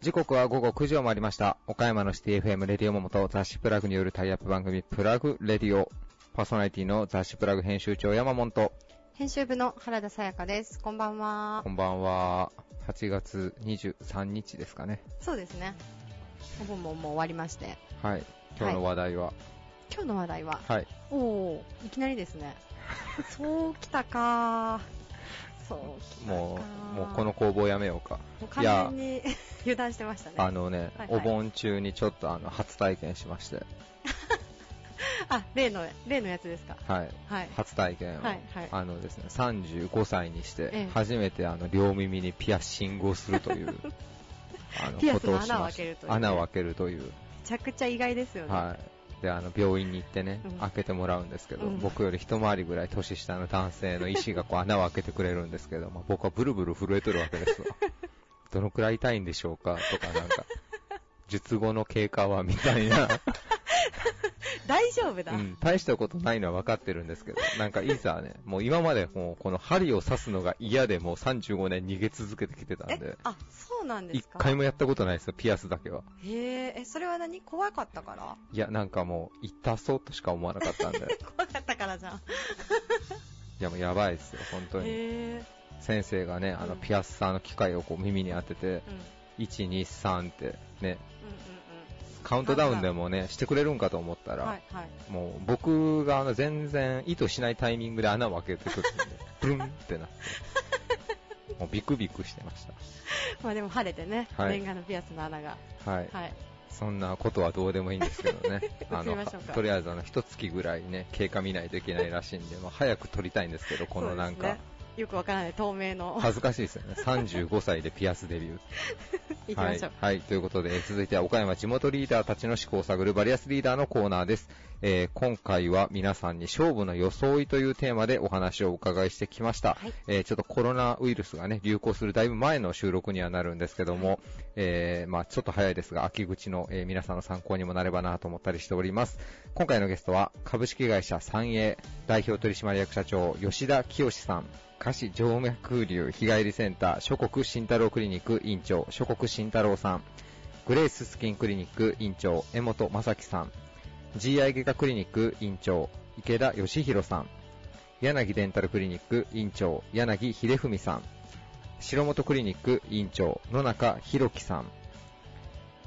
時刻は午後9時を回りました。岡山のシティ FM レディオモモと雑誌プラグによるタイアップ番組プラグレディオ。パーソナリティの雑誌プラグ編集長山本と、編集部の原田さやかです。こんばんはこ。んばんは。8月23日ですかね。そうですね。お盆ももう終わりまして。はい。今日の話題は、今日の話題は、はい。おおいきなりですね。そうきたかそうきたかもう、もうこの工房やめようか。もう完全に油断してましたね。あのね、はいはいお盆中にちょっとあの、初体験しまして、あ、例の、例のやつですか？はい。はい。初体験を、はいはいあのですね、35歳にして、ええ初めてあの、両耳にピアッシングをするという、あのピアスのことをしました穴を開けるというね穴を開けるという。めちゃくちゃ意外ですよね。はい。で、あの、病院に行ってね、うん。開けてもらうんですけど、うん。僕より一回りぐらい年下の男性の医師がこう穴を開けてくれるんですけど、まあ、僕はブルブル震えてるわけですわ。どのくらい痛いんでしょうかとかなんか、術後の経過はみたいな、大丈夫だ。うん、大したことないのは分かってるんですけど、なんかいざね、もう今までもうこの針を刺すのが嫌でもう35年逃げ続けてきてたんえで、、あ、そうなんですか？一回もやったことないですよ、ピアスだけは。へえ、え、それは何？怖かったから？いや、なんかもう、痛そうとしか思わなかったんで、怖かったからじゃん。いやもうやばいですよ、本当に。先生がね、あの、うんピアスサーの機械をこう耳に当てて、うん。うん1、2、3ってね、うカウントダウンでもね、してくれるんかと思ったんうん。はらい、はい。もう僕があの全然意図しないタイミングで穴を開けてくるんで、ブルンってなって、もうビクビクしてましまあでも晴れてね、はいレンガのピアスの穴が。た。はい。はい。そんなことはどうでもいいんですけどね。あのとりあえずあの、一月ぐらいね、経過見ないといけないらしいんで、まあ、早く撮りたいんですけど、このなんかねよくわからない透明の。恥ずかしいですよね。35歳でピアスデビュー。行きましょう。はい。はい。ということで、続いては岡山地元リーダーたちの思考を探るバリアスリーダーのコーナーです。えー今回は皆さんに勝負の装いというテーマでお話をお伺いしてきました。はいえーちょっとコロナウイルスがね、流行するだいぶ前の収録にはなるんですけども、えーまあちょっと早いですが、秋口の、えー皆さんの参考にもなればなと思ったりしております。今回のゲストは、株式会社三栄代表取締役社長、吉田清さん。下肢静脈瘤日帰りセンター諸国慎太郎クリニック院長諸国慎太郎さん。グレーススキンクリニック院長江本正樹さん。GI 外科クリニック院長池田義弘さん。柳デンタルクリニック院長柳秀文さん。白本クリニック院長野中弘樹さん。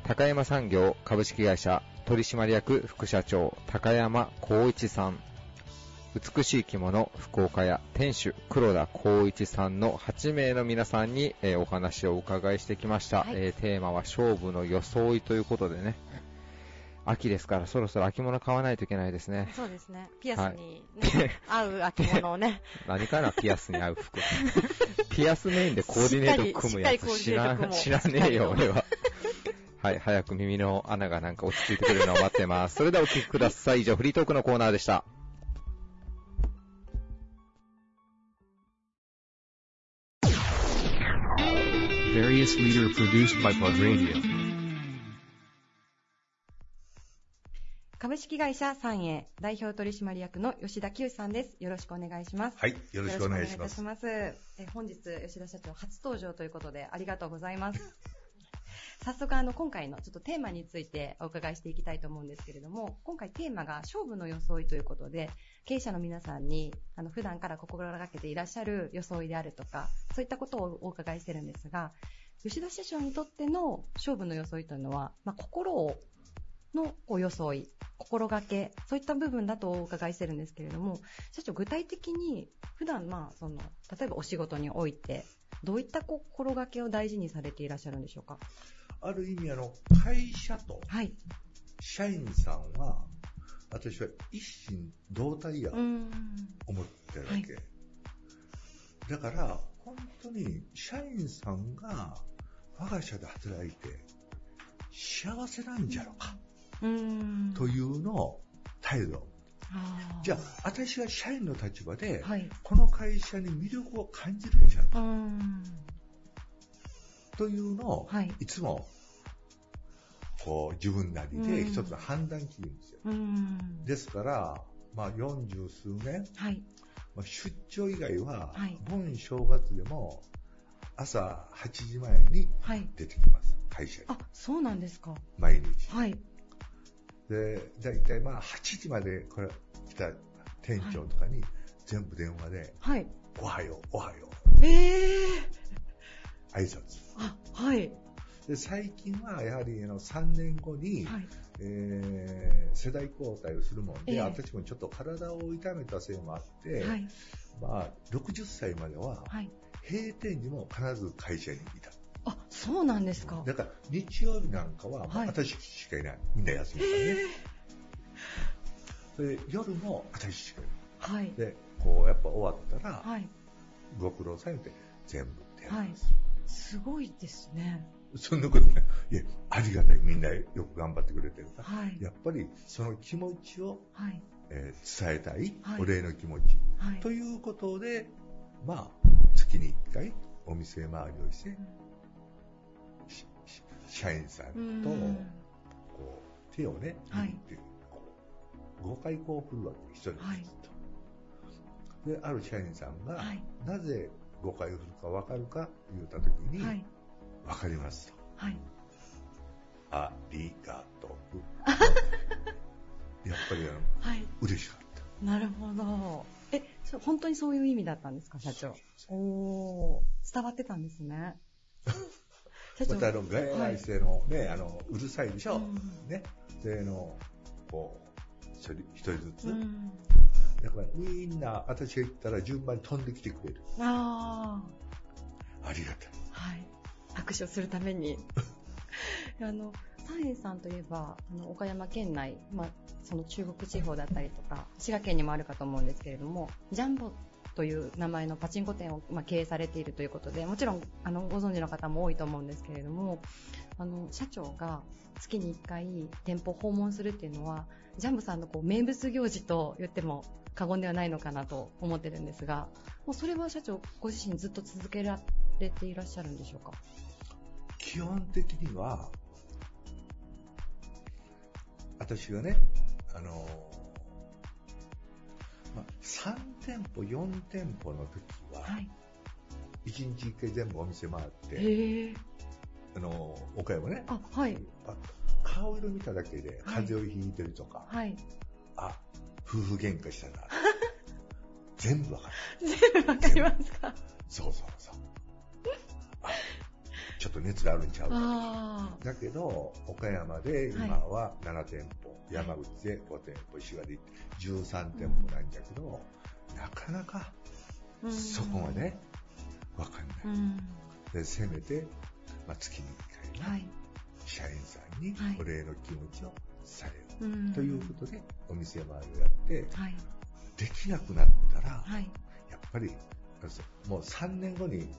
高山産業株式会社取締役副社長高山光一さん。美しい着物福岡屋店主黒田光一さんの8名の皆さんに、えーお話をお伺いしてきました、はい。えーテーマは勝負の装いということでね。秋ですからそろそろ秋物買わないといけないですね。そうですね。ピアスに、ね 合う秋物をね。何かなピアスに合う服。ピアスメインでコーディネート組むやつ知ら知らねえよ俺は。はい早く耳の穴がなんか落ち着いてくるのを待ってます。それではお聞きください。以上フリートークのコーナーでした Various leader produced by Plug Radio. 株式会社三栄代表取締役の吉田清さんです。よろしくお願いします。はい、よろしくお願いします。よろしくお願いいたします。え本日、吉田社長初登場ということでありがとうございます。早速、あの、今回のちょっとテーマについてお伺いしていきたいと思うんですけれども、今回テーマが勝負の装いということで、経営者の皆さんに、あの、普段から心がけていらっしゃる装いであるとか、そういったことをお伺いしてるんですが、吉田社長にとっての勝負の装いというのは、まあ、心をの装い、心がけ、そういった部分だとお伺いしてるんですけれども、社長、具体的に普段、まあ、その、例えばお仕事において、どういった心がけを大事にされていらっしゃるんでしょうか？ある意味、あの、会社とはい。社員さんは、私は一心同体や。思ってるわけ。だから、本当に社員さんが我が社で働いて幸せなんじゃろか、うーん。というのを態度。じゃあ、私は社員の立場で、はい。この会社に魅力を感じるんじゃろうか。というのを、はい。いつも、こう、自分なりで一つの判断基準ですよ。ですから、まあ、40数年、はい。まあ、出張以外は、はい盆正月でも朝8時前にはい。出てきます、会社に。あ、そうなんですか。毎日。はい。で、だいたいまあ8時までこれ来た店長とかに全部電話で、はい。おはよう、おはよええう、挨拶。あ、はい。で、最近はやはりあの3年後に、はい。えー世代交代をするもんで、ええ私もちょっと体を痛めたせいもあって、はい。まあ、60歳までははい。閉店時も必ず会社にいた。あ、そうなんですか。だから日曜日なんかは、はい私しかいない。みんな休みだからね。で夜も私しかいない。はい。で、こうやっぱ終わったら、はい。ご苦労さんって全部手はい配する。すごいですね。そんなことない。いや、ありがたい。みんなよく頑張ってくれてるから。はい。やっぱりその気持ちを、はい。えー伝えたい、はいお礼の気持ち。はい。ということで、まあ、月に1回お店回りをして、しし社員さうんんとこう手をね、はい握ってこう5回こう振るわけ、一人ずつと。はいで、ある社員さんが、はいなぜ5回振るか分かるか言ったときに、はい。分かりますと。はい。ありがとう。やっぱりあのはい。嬉しかった。なるほど。え、そ本当にそういう意味だったんですか、社長？おー、伝わってたんですね。社長。またあの外来生のね、あのうるさいでしょ、うんね、であのこう一人ずつ、うん。だからみんな私が行ったら順番に飛んできてくれるあありがたいー。はい。拍手をするために。あの、サイエンさんといえば、あの岡山県内、まあ、その中国地方だったりとか、滋賀県にもあるかと思うんですけれども、ジャンボという名前のパチンコ店を、まあ、経営されているということで、もちろんあのご存知の方も多いと思うんですけれども、あの社長が月に1回店舗訪問するっていうのは、ジャンボさんのこう名物行事と言っても過言ではないのかなと思ってるんですが、もうそれは社長ご自身ずっと続けられていらっしゃるんでしょうか？基本的には私がねあのまあ、3店舗4店舗の時は、はい。1日1回全部お店回って。あの岡山ねあ、はい。顔色見ただけではい風邪をひいてるとか、はい。あ夫婦喧嘩したな全部わかる。全部わかりますか？そうそうそう。あちょっと熱があるんちゃうか。あだけど岡山で今は7店舗、山口で5店舗石川で13店舗なんだけど、なかなかあ。うん。そこまでわかんない、うん。でせめて、まあ、月に1回は。はい。社員さんにはい。お礼の気持ちを伝えよう、うん。ということでお店回りをやってはい。できなくなったら、はい。やっぱりもう3年後に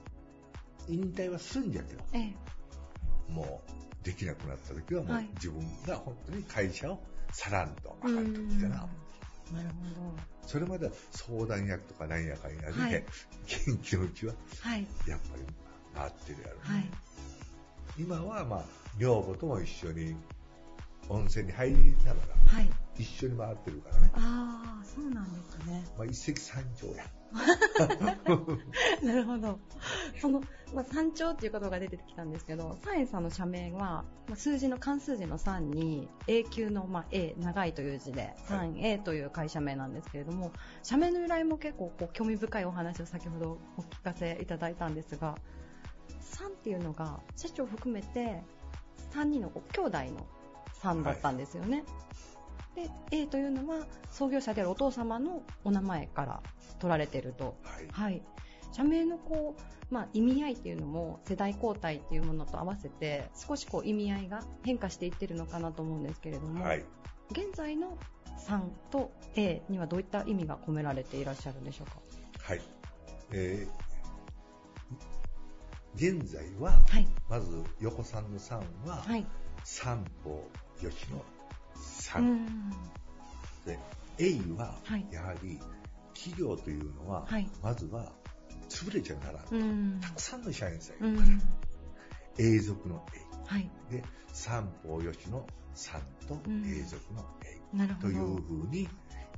引退はするんじゃけどええ。もうできなくなった時はもうはい自分が本当に会社をさらんとあかん時かな。なるほそれまでは相談役とか何やかんやで、はい元気のうちは。やっぱり回ってるやろ、ねはい。今はまあ女房とも一緒に温泉に入りながらはい。一緒に回ってるからね。ああ、そうなんですね。まあ一石三鳥や。なるほど。その、まあ、山頂っていう言葉が出てきたんですけど、サエンさんの社名は、まあ、数字の漢数字の3に、A 級の、まあ、A、長いという字で、はい 3A という会社名なんですけれども、社名の由来も結構こう興味深いお話を先ほどお聞かせいただいたんですが、3っていうのが、社長を含めて、3人の兄弟の3だったんですよね。で、A というのは創業者であるお父様のお名前から取られているとはい。はい、社名のこう、まあ、意味合いっていうのも世代交代っていうものと合わせて少しこう意味合いが変化していってるのかなと思うんですけれども、はい。現在の3と A にはどういった意味が込められていらっしゃるんでしょうか？はい。えー現在は、はいまず横さんの3は、はい三歩吉のう3。んで、A ははい、やはり、企業というのは、はいまずは、潰れちゃならん。うんたくさんの社員さんういるから、ん永続のはい A。で、三歩吉の3とうん永続の A。なるほどというふうに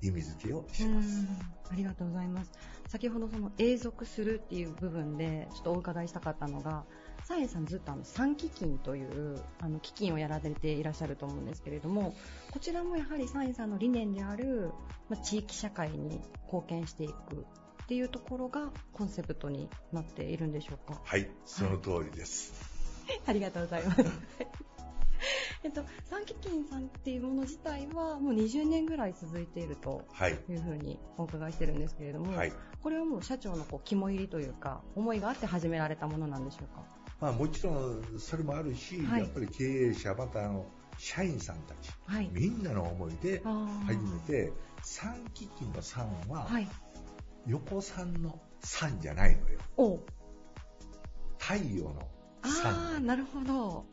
意味付けをしうます。んありがとうございます。先ほどその永続するっていう部分でちょっとお伺いしたかったのが、サイエンさんずっとあの三基金というあの基金をやられていらっしゃると思うんですけれども、こちらもやはりサイエンさんの理念である、まあ、地域社会に貢献していくっていうところがコンセプトになっているんでしょうか？はい、その通りです。ありがとうございます。えっと、三基金さんっていうもの自体はもう20年ぐらい続いているとはい。いうふうにお伺いしてるんですけれども、はい。これはもう社長のこう肝入りというか、思いがあって始められたものなんでしょうか？まあもちろんそれもあるし、はいやっぱり経営者、またあの社員さんたち、はい。みんなの思いであー始めて、三基金の三は、はい。横三の三じゃないのよ。お太陽のああ、三。なるほど。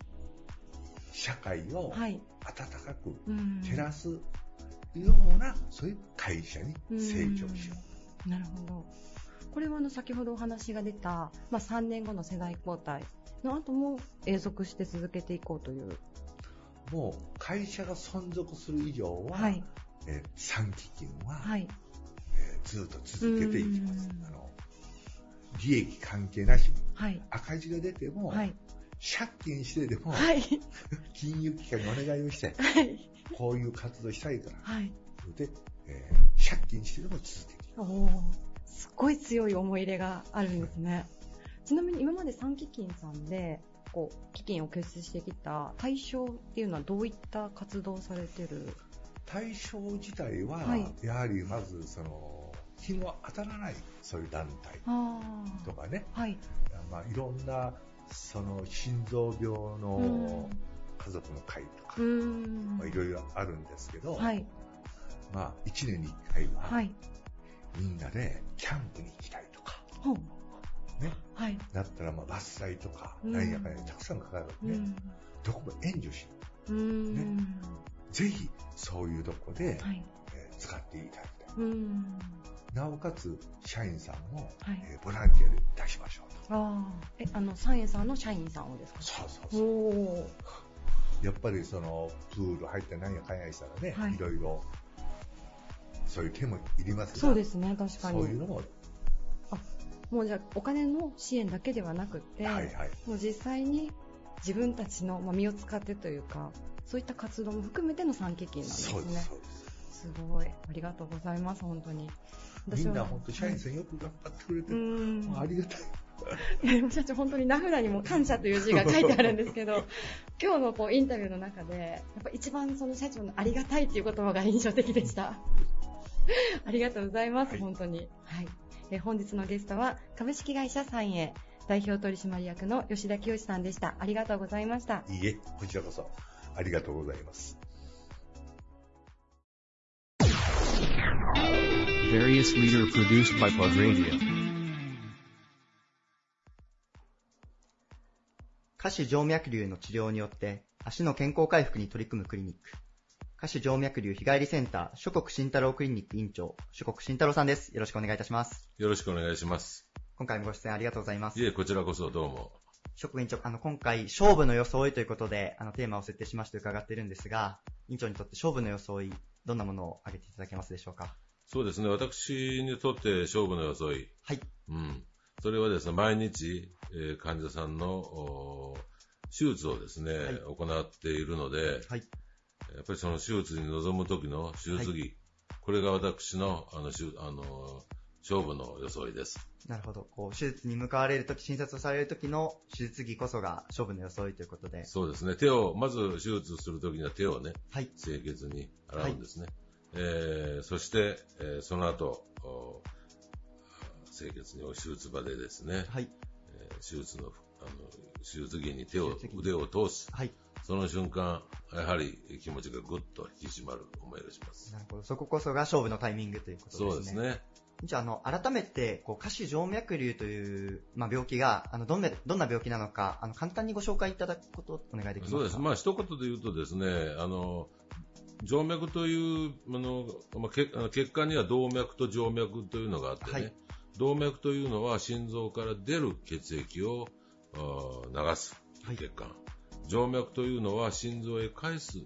社会をはい。温かくうん照らすような、そういう会社に成長しよなるほど。これはあの先ほどお話が出た、まあ、3年後の世代交代の後も永続して続けていこうという。う。もう会社が存続する以上は、はい。えー三基金は、はい。えーずっと続けていきますうん。あの利益関係なしにはい。赤字が出ても、はい。借金してでも、はい。金融機関にお願いをして、はい。こういう活動したいから、はい。で、えー借金してでも続けていく。おーすごい強い思い入れがあるんですね。ちなみに今まで三基金さんで、こう、基金を結成してきた対象っていうのはどういった活動をされてる？対象自体は、はいやはりまずその日の当たらないそういう団体あとかね、はい。まあ、いろんなその心臓病の家族の会とか。まあ、いろいろあるんですけど、はい。まあ、1年に1回は、はい。みんなでキャンプに行きたいとか。ね、はい。だったらまあ伐採とか、うんなんやかんやたくさんかかるわけね、うん。どこも援助し、うーん。ぜひそういうとこで、はい。えー使っていただきたい。うーん。なおかつ、社員さんも、はいえーボランティアで出しましょうと。ああ。え、あの、サイエンさんの社員さんをですか？そうそうそう。やっぱりその、プール入ってなんやかんやしたらね、はいい、ろいろ、そういう手もいりますがそうですね、確かに。そういうのも、はいもうじゃあ、お金の支援だけではなくて、はい。もう実際に自分たちのまあ身を使ってというか、そういった活動も含めての三基金なんですね。す、ごい。ありがとうございます、本当に。みんな本当、社員さんよく頑張ってくれてうる。ん。ありがたい。社長、本当に名札にも感謝という字が書いてあるんですけど、今日のこうインタビューの中で、やっぱ一番その社長のありがたいっていう言葉が印象的でした。ありがとうございます、はい本当に。はい。え本日のゲストは、株式会社三栄代表取締役の吉田清さんでした。ありがとうございました。いいえ、こちらこそ、ありがとうございます。Various leader produced by Plug Radio. 下肢静脈瘤の治療によって足の健康回復に取り組むクリニック。下肢静脈瘤日帰りセンター、諸国慎太郎クリニック院長、諸国慎太郎さんです。よろしくお願いいたします。よろしくお願いします。今回もご出演ありがとうございますい。え、こちらこそどうも。諸国院長、あの、今回、勝負の装いということで、あの、テーマを設定しまして伺っているんですが、院長にとって勝負の装い、どんなものを挙げていただけますでしょうか？そうですね、私にとって勝負の装い。はい。うん。それはですね、毎日、えー患者さんのお手術をですね、はい行っているので、はい。やっぱりその手術に臨む時の手術着、これが私の、あの、あの、勝負の装いです。なるほど。こう、手術に向かわれるとき、診察をされるときの手術着こそが勝負の装いということで。そうですね、手を、まず手術する時には手をね、はい。清潔に洗うんですね。えーそして、えーその後、お清潔に手術場でですね、はい。えー手術の、あの、手術着に手を腕を通す。はい。その瞬間、やはり気持ちがぐっと引き締まる思いがします。なるほど。そここそが勝負のタイミングということですね。そうですね。じゃあ、あの、改めて、こう、下肢静脈瘤という、まあ、病気が、あの、どんな、どんな病気なのか、あの、簡単にご紹介いただくことをお願いできますか？そうです。まあ、一言で言うとですね、あの、静脈という、あの、まあ、血血管には動脈と静脈というのがあってね、はい動脈というのは心臓から出る血液を流すはい血管、静脈というのは心臓へ返す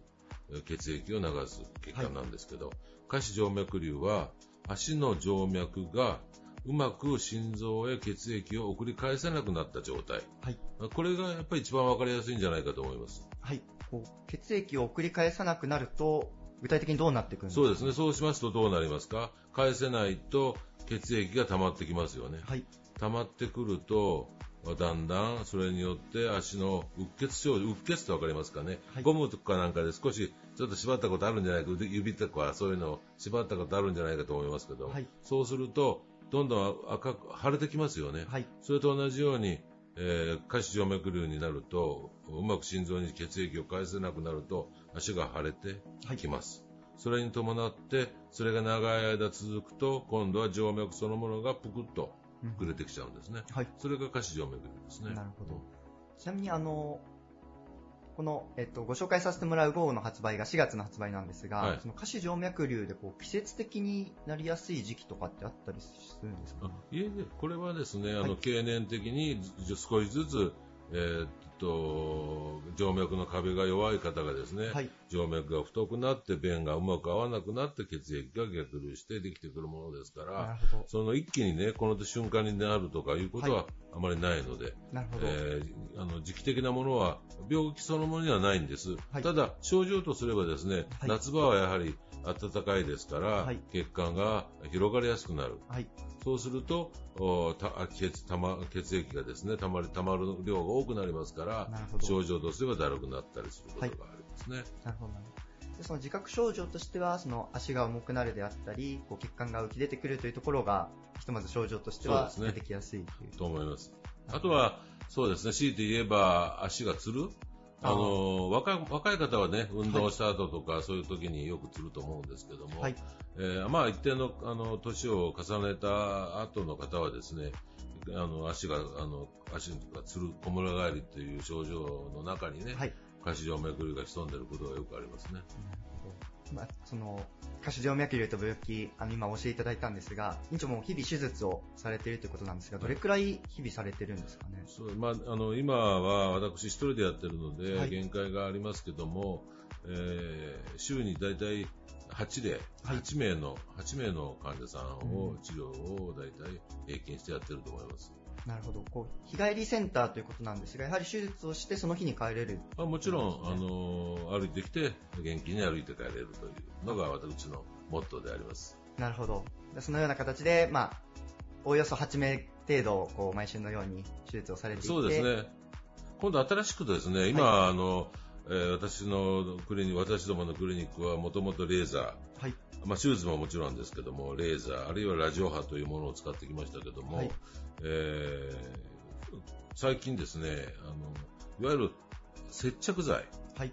え血液を流す血管なんですけど、下肢静脈瘤は足の静脈がうまく心臓へ血液を送り返せなくなった状態。はい。これがやっぱり一番わかりやすいんじゃないかと思います。はい。こう血液を送り返さなくなると、具体的にどうなっていくんですか？そうですね。そうしますとどうなりますか？返せないと血液が溜まってきますよね。はい。溜まってくると、だんだんそれによって足のうっ血症状、うっ血ってわかりますかね、はいゴムとかなんかで少しちょっと縛ったことあるんじゃないか、腕指とかそういうのを縛ったことあるんじゃないかと思いますけど、はいそうすると、どんどん赤く腫れてきますよね。はい。それと同じように、えー下肢静脈瘤になると、うまく心臓に血液を返せなくなると、足が腫れてきます。それに伴って、それが長い間続くと、今度は静脈そのものがぷくっと膨れてきちゃうんですね。はい。それが下肢静脈瘤ですね。なるほど。ちなみにあの、この、えっと、ご紹介させてもらう号の発売が4月の発売なんですが、はいその下肢静脈瘤でこう季節的になりやすい時期とかってあったりするんですか、あいえいえ、これはですね、あはいの、経年的にず少しずつ、えーっと、静脈の壁が弱い方がですね、はい。静脈が太くなって便がうまく合わなくなって血液が逆流してできてくるものですかなら。その一気にね、この瞬間になるとかいうことはあまりないので、なるほど。えーあの時期的なものは病気そのものにはないんです。はいただ、症状とすればですね、はい夏場はやはり暖かいですから、はい血管が広がりやすくなる。はい。そうすると、おた血たま血液がですね、たまり、たまる量が多くなりますから症状とすればだるくなったりすることがありますね。なるほど。でその自覚症状としては、その足が重くなるであったり、こう血管が浮き出てくるというところが、ひとまず症状としては出てきやすいという。と思います。あとは、そうですね、強いて言えば足がつる。あの若い若い方はね、運動した後とか、そういう時によくつると思うんですけども、はい。えーまあ、一定のあの年を重ねた後の方はですね、あの足があの足がつる、こむら返りという症状の中にね、はい。下肢静脈瘤が潜んでいることがよくありますね。まあ、その、下肢静脈瘤と病気、あの、今教えていただいたんですが、院長も日々手術をされているということなんですが、どれくらい日々されてるんですかね？そうまあ、あの今は私一人でやってるので、はい限界がありますけども、えー週に大体8で、はい8名の、8名の患者さんを、うん治療を大体平均してやってると思います。なるほど。こう、日帰りセンターということなんですが、やはり手術をしてその日に帰れる。まあ、もちろん、あの歩いてきて、元気に歩いて帰れるというのが私のモットーであります。なるほど。でそのような形で、まあ、おおよそ8名程度、こう、毎週のように手術をされていて。そうですね。今度新しくですね、今、あの、えー私のクリニ私どものクリニックはもともとレーザー、はい。まあ、手術ももちろんですけども、レーザー、あるいはラジオ波というものを使ってきましたけども、はいえー最近ですね、あの、いわゆる接着剤、はい。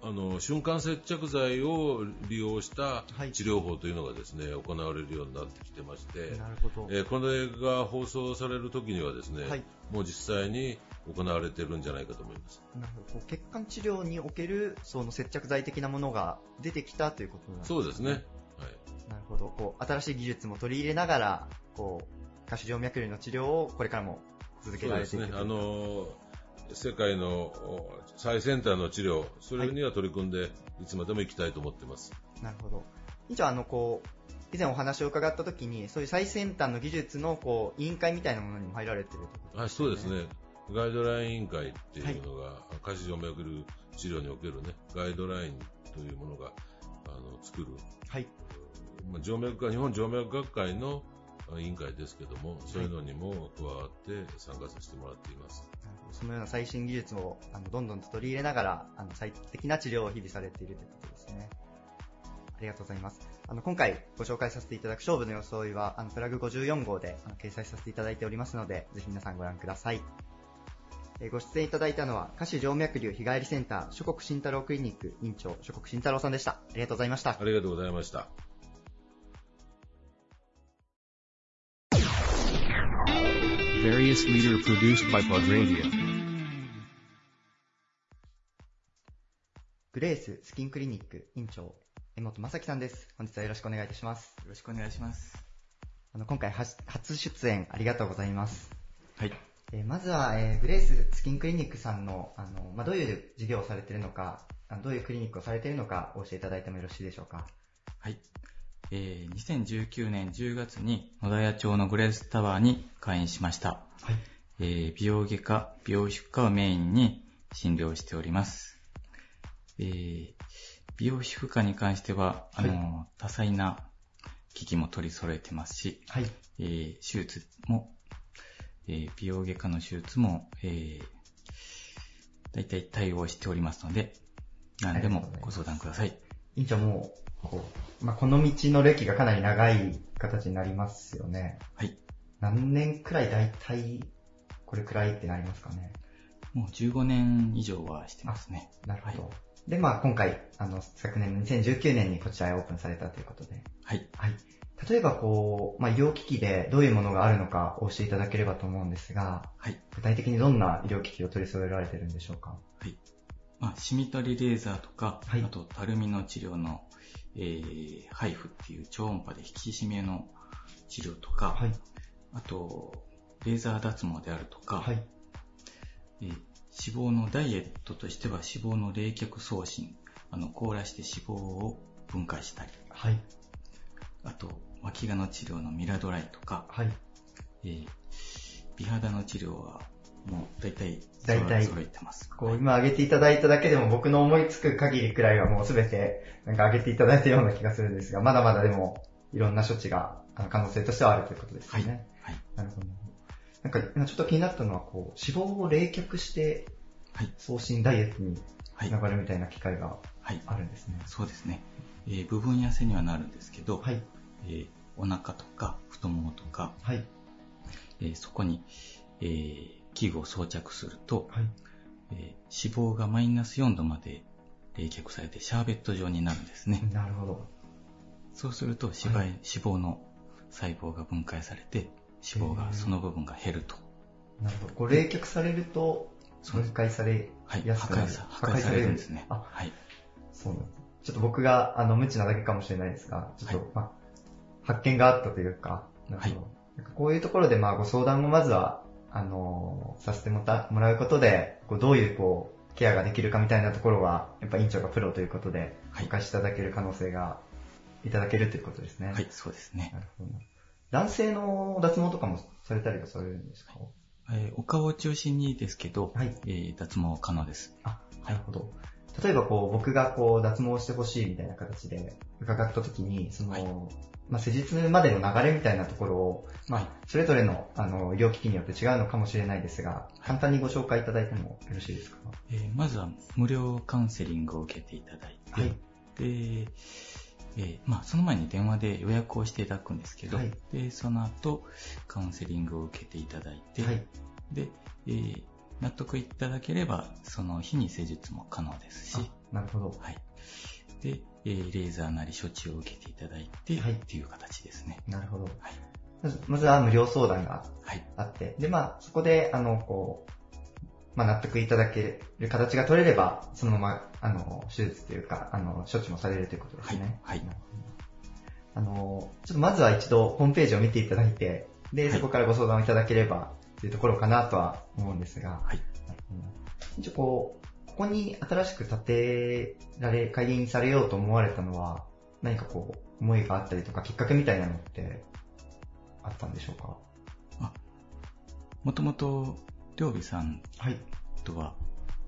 あの、瞬間接着剤を利用したはい治療法というのがですね、行われるようになってきてまして、なるほど。えーこの映画が放送される時にはですね、はいもう実際に行われてるんじゃないかと思います。なるほど。血管治療における、その接着剤的なものが出てきたということなんですね。そうですね。はい。なるほど。こう、新しい技術も取り入れながら、こう、下肢静脈瘤の治療をこれからも続け。られていくというあの、世界のお最先端の治療、それには取り組んで、いつまでも行きたいと思ってます。なるほど。院長、あの、こう、以前お話を伺ったときに、そういう最先端の技術の、こう、委員会みたいなものにも入られてるということはい、そうです。ね。ガイドライン委員会っていうのが、下肢静脈瘤治療におけるね、ガイドラインというものが、あの、作る、はい。まあ、静脈科、日本静脈学会のあ委員会ですけども、そういうのにも加わって参加させてもらっています。なるほどそのような最新技術をあのどんどんと取り入れながらあの最適な治療を日々されているということですね。ありがとうございます。あの今回ご紹介させていただく勝負の装いはあのプラグ54号であの掲載させていただいておりますので、ぜひ皆さんご覧ください。えーご出演いただいたのは、下肢静脈瘤日帰りセンター諸国慎太郎クリニック院長諸国慎太郎さんでした。ありがとうございましたあ。りがとうございました。Various leader produced by Plug Radio. グレーススキンクリニック院長、江本正樹さんです。本日はよろしくお願いいたします。よろしくお願いします。あの今回は初出演ありがとうございます。はい。えーまずは、えーグレーススキンクリニックさんの、あの、まあ、どういう事業をされているのか、どういうクリニックをされているのか、お教えていただいてもよろしいでしょうか？はい。えー2019年10月に野田屋町のグレースタワーに開院しました。はい。えー美容外科、美容皮膚科をメインに診療しております。えー美容皮膚科に関しては、あの、多彩な機器も取り揃えてますし、はい。えー手術も、えー美容外科の手術も、えー、大体対応しておりますので、何でもご相談ください。院長もう、こう、まあ、この道の歴がかなり長い形になりますよね。はい。何年くらい大体、これくらいってなりますかね。もう15年以上はしてますね。なるほど。で、まあ今回、あの、昨年の2019年にこちらへオープンされたということで。はい。はい。例えばこう、まあ医療機器でどういうものがあるのかお教えいただければと思うんですが、はい。具体的にどんな医療機器を取り揃えられてるんでしょうか？まあ、シミ取りレーザーとか、あと、たるみの治療の、えー、ハイフっていう超音波で引き締めの治療とか、あと、レーザー脱毛であるとか、えー脂肪のダイエットとしては脂肪の冷却送信、あの、凍らして脂肪を分解したり、はい。あと、脇がの治療のミラドライとか、はい。えー美肌の治療は、もう大体、大体揃えてます。こう、今挙げていただいただけでも僕の思いつく限りくらいはもうすべて、なんか挙げていただいたような気がするんですが、まだまだでも、いろんな処置が、あの可能性としてはあるということですよね。はい。なるほど。なんか、今ちょっと気になったのは、こう、脂肪を冷却して、送信ダイエットにつながるみたいな機会があるんですね。そうですね。えー部分痩せにはなるんですけど、えーお腹とか太ももとか、えーそこに、えー器具を装着すると、えー脂肪がマイナス4度まで冷却されてシャーベット状になるんですね。なるほど。そうすると脂肪,、脂肪の細胞が分解されて脂肪がその部分が減ると。なるほど。こう冷却されると、分解されやすくなる。破壊されるんですね。あ、はい。そうなんです。ちょっと僕が、あの、無知なだけかもしれないですが、ちょっと、まあ、発見があったというか、なるほどなんかこういうところで、まあ、ご相談をまずは、あのさせてもらうことで、こうどういう、こう、ケアができるかみたいなところは、やっぱ院長がプロということで、お貸しいただける可能性が、いただけるということですね。はい、そうですね。なるほど。男性の脱毛とかもされたりはされるんですか？えーお顔を中心にですけど、えー脱毛可能です。なるほど。例えばこう、僕がこう、脱毛してほしいみたいな形で伺ったときに、その、まあ、施術までの流れみたいなところを、まあ、それぞれの、あの、医療機器によって違うのかもしれないですが、簡単にご紹介いただいてもよろしいですか？えーまずは無料カウンセリングを受けていただいて、で、えーまあ、その前に電話で予約をしていただくんですけど、はい。でその後カウンセリングを受けていただいて、で、えー納得いただければその日に施術も可能ですし、なるほど。はい、で、えーレーザーなり処置を受けていただいて、っていう形ですね。なるほど。まずまずは無料相談があって、で、まあ、そこで、あの、こう、まあ、納得いただける形が取れれば、そのまま、あの、手術というか、あの、処置もされるということですね。はい。あの、ちょっとまずは一度ホームページを見ていただいて、で、そこからご相談をいただければというところかなとは思うんですが、はい。一応こう、ここに新しく建てられ、開院されようと思われたのは、何かこう、思いがあったりとか、きっかけみたいなのって、あったんでしょうか？もともと、りょうびさんとは、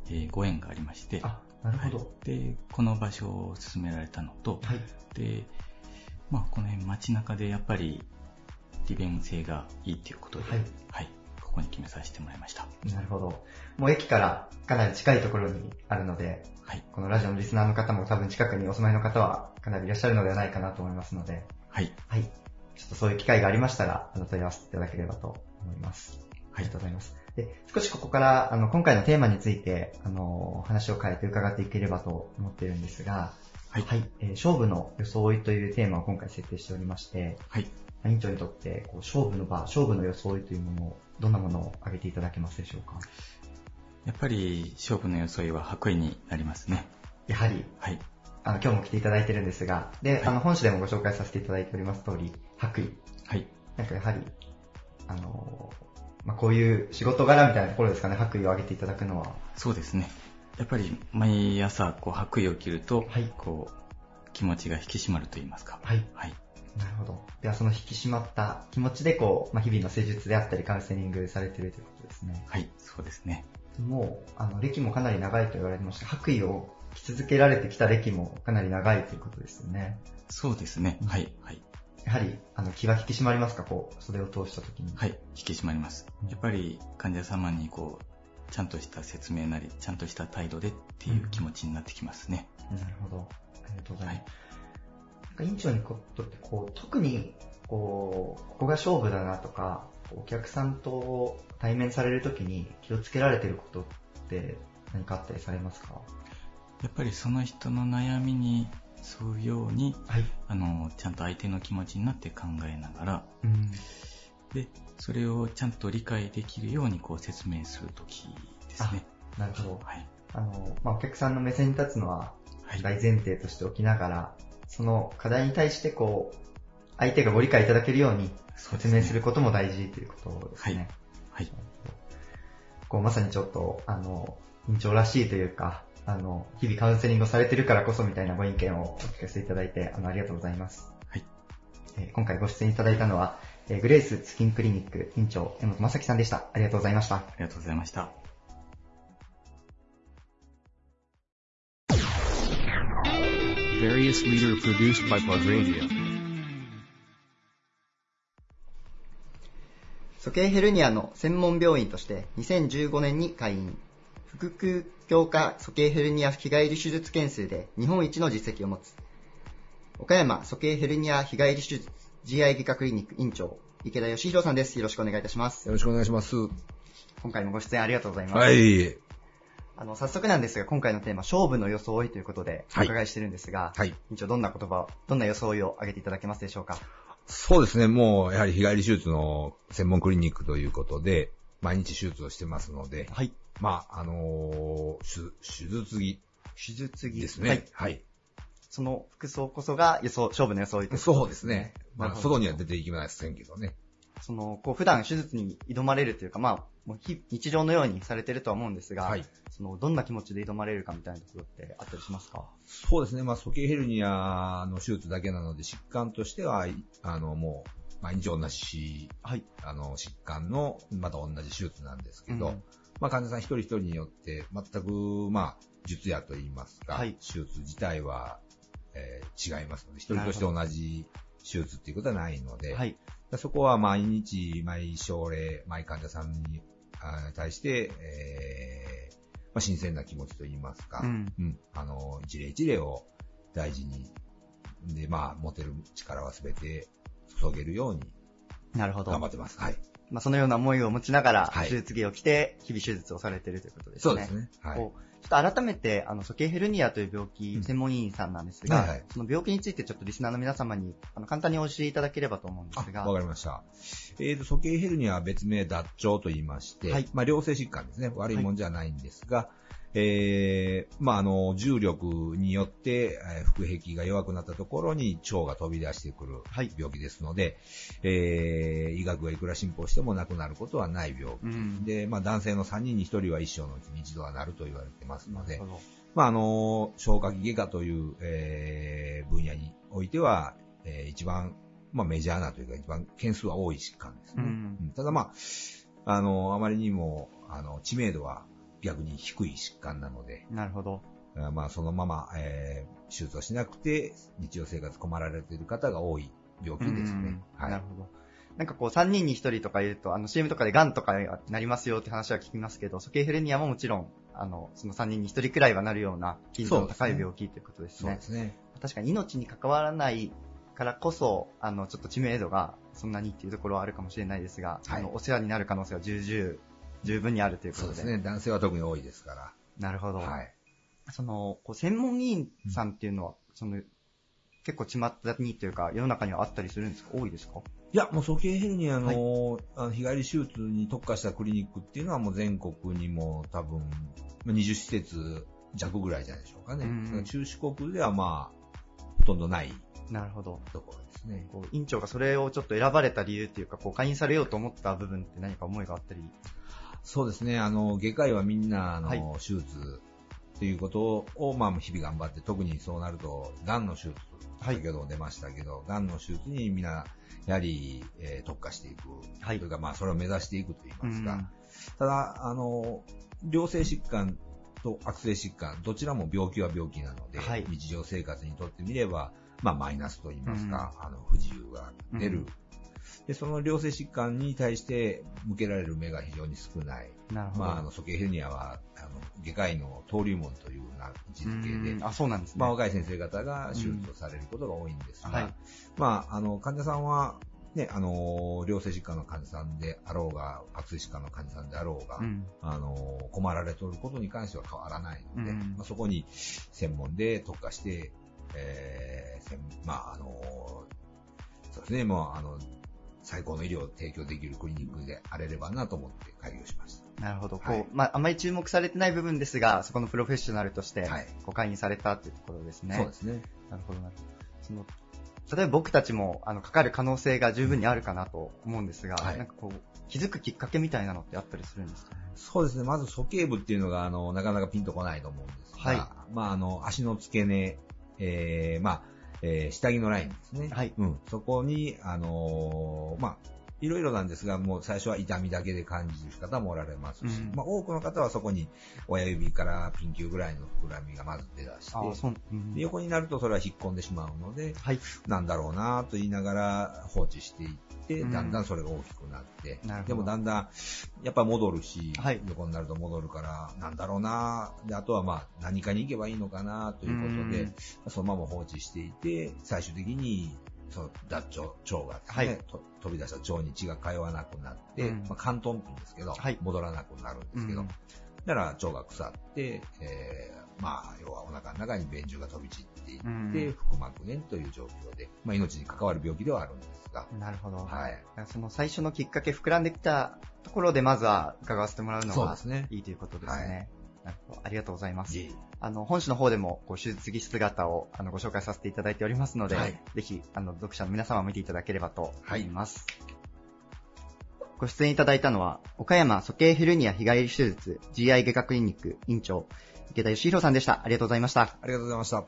えーご縁がありまして、なるほど、はい。で、この場所を勧められたのと、で、まあ、この辺街中でやっぱり利便性がいいっていうことで、はい、ここに決めさせてもらいました。なるほど。もう駅からかなり近いところにあるので、このラジオのリスナーの方も多分近くにお住まいの方はかなりいらっしゃるのではないかなと思いますので、はい。はい。ちょっとそういう機会がありましたら、あの、問い合わせていただければと思います。ありがとうございます。で、少しここから、あの、今回のテーマについて、あの、話を変えて伺っていければと思っているんですが、はい。えー勝負の装いというテーマを今回設定しておりまして、はい。院長にとって、こう勝負の場、勝負の装いというものを、どんなものを挙げていただけますでしょうか？やっぱり勝負の装いは白衣になりますね。やはり、はい。あの、今日も来ていただいてるんですが、で、あの、本誌でもご紹介させていただいております通り、白衣。はい。なんかやはり、あの、まあ、こういう仕事柄みたいなところですかね、白衣を挙げていただくのは。そうですね。やっぱり毎朝こう白衣を着ると、こう気持ちが引き締まると言いますか。はい。はい。なるほど。ではその引き締まった気持ちでこう、まあ、日々の施術であったりカウンセリングされているということですね。はい、そうですね。もう、あの、歴もかなり長いと言われてました。白衣を着続けられてきた歴もかなり長いということですよね。そうですね。はい、はい。やはり、あの、気は引き締まりますか？こう、袖を通した時に。はい、引き締まります。やっぱり患者様にこう、ちゃんとした説明なり、ちゃんとした態度でっていう気持ちになってきますね。なるほど。ありがとうございます。なんか院長にとってこう、特に、こう、ここが勝負だなとか、お客さんと対面されるときに気をつけられてることって何かあったりされますか？やっぱりその人の悩みに沿うように、はい、あの、ちゃんと相手の気持ちになって考えながら、うん、で、それをちゃんと理解できるようにこう説明するときですね。なるほど。はい。あの、まあ、お客さんの目線に立つのは大前提としておきながら、はい、その課題に対してこう、相手がご理解いただけるように説明することも大事ということですね。はい。はい、こうまさにちょっと、あの、院長らしいというか、あの、日々カウンセリングをされてるからこそみたいなご意見をお聞かせいただいて、あの、ありがとうございます。はい。えー、今回ご出演いただいたのは、えー、グレーススキンクリニック院長、江本正樹さんでした。ありがとうございました。ありがとうございました。Various leader produced by Plug Radio. 鼠径ヘルニアの専門病院として2015年に開院。腹腔鏡下鼠径ヘルニア日帰り手術件数で日本一の実績を持つ。岡山鼠径ヘルニア日帰り手術 GI 外科クリニック院長、池田義弘さんです。よろしくお願いいたします。よろしくお願いします。今回もご出演ありがとうございます。はい。あの、早速なんですが、今回のテーマ、勝負の装いということで、お伺いしてるんですが、はい。院長、どんな言葉、どんな装いを挙げていただけますでしょうか？そうですね、もう、やはり日帰り手術の専門クリニックということで、毎日手術をしてますので、はい。まあ、あのー、手術着。手術着ですね。はい。はい、その服装こそが予想、勝負の装いとそうですね。まあ、外には出ていきませんけどね。その、こう、普段手術に挑まれるというか、まあ、もう日常のようにされてるとは思うんですが、はい、その、どんな気持ちで挑まれるかみたいなところってあったりしますか？そうですね。まあ、鼠径ヘルニアの手術だけなので、疾患としては、あの、もう、毎日同じ、はい、あの、疾患の、また同じ手術なんですけど、うん、まあ、患者さん一人一人によって、全く、まあ、術野といいますか、はい、手術自体は、えー、違いますので、一人として同じ手術っていうことはないので、はい、そこは毎日、毎症例、毎患者さんに対して、えーまあ、新鮮な気持ちといいますか、うん、うん、あの、一例一例を大事に、で、まあ、持てる力はすべて注げるように、なるほど。頑張ってます。はい。まあ、そのような思いを持ちながら、手術着を着て、日々手術をされているということですね。そうですね。はい。ちょっと改めて、あの、鼠径ヘルニアという病気、専門医員さんなんですが、はいはい、その病気についてちょっとリスナーの皆様に、あの、簡単にお教えいただければと思うんですが。わかりました。えーと、鼠径ヘルニアは別名脱腸と言いまして、はい、まあ、良性疾患ですね。悪いもんじゃないんですが、はいえー、まあ、あの、重力によって、えー、腹壁が弱くなったところに腸が飛び出してくる病気ですので、はい、えー、医学がいくら進歩してもなくなることはない病気。うん、で、まあ、男性の3人に1人は一生のうちに一度はなると言われてますので、まあ、あの、消化器外科という、えー、分野においては、えー、一番、まあ、メジャーなというか、一番件数は多い疾患ですね。うん、ただまあ、あの、あまりにも、あの、知名度は逆に低い疾患なので。なるほど。まあ、そのまま、えー、手術をしなくて、日常生活困られている方が多い病気ですね。はい。なるほど。なんかこう、3人に1人とかいると、あの、CM とかで癌とかなりますよって話は聞きますけど、鼠径ヘルニアももちろん、あの、その3人に1人くらいはなるような、頻度の高い病気ということですね。そうですね。確かに命に関わらないからこそ、あの、ちょっと知名度がそんなにっていうところはあるかもしれないですが、はい、あの、お世話になる可能性は重々、十分にあるということで。そうですね。男性は特に多いですから。なるほど。はい。その、こう専門医院さんっていうのは、うん、その、結構ちまったにというか、世の中にはあったりするんですか？多いですか？いや、もう鼠径ヘルニアの,はい、あの日帰り手術に特化したクリニックっていうのはもう全国にも多分、20施設弱ぐらいじゃないでしょうかね。うん、中四国ではまあ、ほとんどない。なるほど。ところですね。こう院長がそれをちょっと選ばれた理由っていうか、こう、会員されようと思った部分って何か思いがあったりそうですね。あの、外科医はみんな、あの、はい、手術っていうことを、まあ、日々頑張って、特にそうなると、癌の手術、先ほども出ましたけど、癌の手術にみんな、やはり、えー特化していく。というか、まあ、それを目指していくと言いますか。ただ、あの、良性疾患と悪性疾患、どちらも病気は病気なので、日常生活にとってみれば、まあ、マイナスと言いますか、あの、不自由が出る。うんで、その良性疾患に対して向けられる目が非常に少ない。なるほど。まあ、あの、鼠径ヘルニアは、あの、外科医の登竜門というような位置づけでう、ん。あそうなんですね。まあ、若い先生方が手術をされることが多いんですが、うん。はい。まあ、あの、患者さんは、ね、あの、良性疾患の患者さんであろうが、悪性疾患の患者さんであろうが、うん。あの、困られておることに関しては変わらないので、うん。まあ、そこに専門で特化して、えー、専まあ、あの、そうですね、もう、あの、最高の医療を提供できるクリニックであれればなと思って開業しました。なるほど。こう、はいまあ、あまり注目されてない部分ですが、そこのプロフェッショナルとして、こう、会員されたというところですね。そうですね。なるほど、なるほど。その、例えば僕たちも、あの、かかる可能性が十分にあるかなと思うんですが、はいなんかこう、気づくきっかけみたいなのってあったりするんですか？ねそうですね。まず、鼠径部っていうのが、あの、なかなかピンとこないと思うんですが、はいまあ、あの、足の付け根、えー、まあ、えー下着のラインですね。はいうん。そこに、あのーまあ、いろいろなんですが、もう最初は痛みだけで感じる方もおられますし、うん。まあ、多くの方はそこに親指からピン球ぐらいの膨らみがまず出だして、う。うん。で横になるとそれは引っ込んでしまうので、なんだろうなと言いながら放置していって、うん。だんだんそれが大きくなって、なるほど。でもだんだんやっぱ戻るし、横になると戻るから、なんだろうなで、あとはまあ何かに行けばいいのかなということで、そのまま放置していて、最終的にその脱腸、腸がですね、はい。と飛び出した腸に血が通わなくなって、うん。まあ、関東って言うんですけど、戻らなくなるんですけど、うん。だから腸が腐って、えーまあ、要はお腹の中に便中が飛び散っていって、うん。腹膜炎という状況で、まあ、命に関わる病気ではあるんですが、なるほど。はい。その最初のきっかけ、膨らんできたところで、まずは伺わせてもらうのがそうですね。いいということですね。はいなるほどありがとうございます。あの、本誌の方でも、こう、手術着姿を、あの、ご紹介させていただいておりますので、はいぜひ、あの、読者の皆様見ていただければと思います。ご出演いただいたのは、岡山鼠径ヘルニア日帰り手術 GI 外科クリニック院長、池田義弘さんでした。ありがとうございました。ありがとうございました。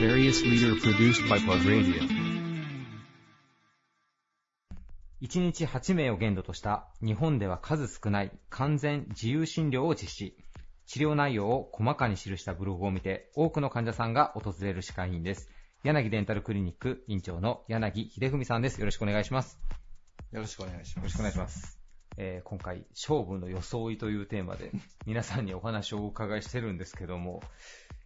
Various leader produced by Plug Radio. 1日8名を限度とした日本では数少ない完全自由診療を実施。治療内容を細かに記したブログを見て多くの患者さんが訪れる歯科医院です。柳デンタルクリニック院長の柳秀文さんです。よろしくお願いします。よろしくお願いします。よろしくお願いします。えー今回、勝負の装いというテーマで 皆さんにお話をお伺いしてるんですけども、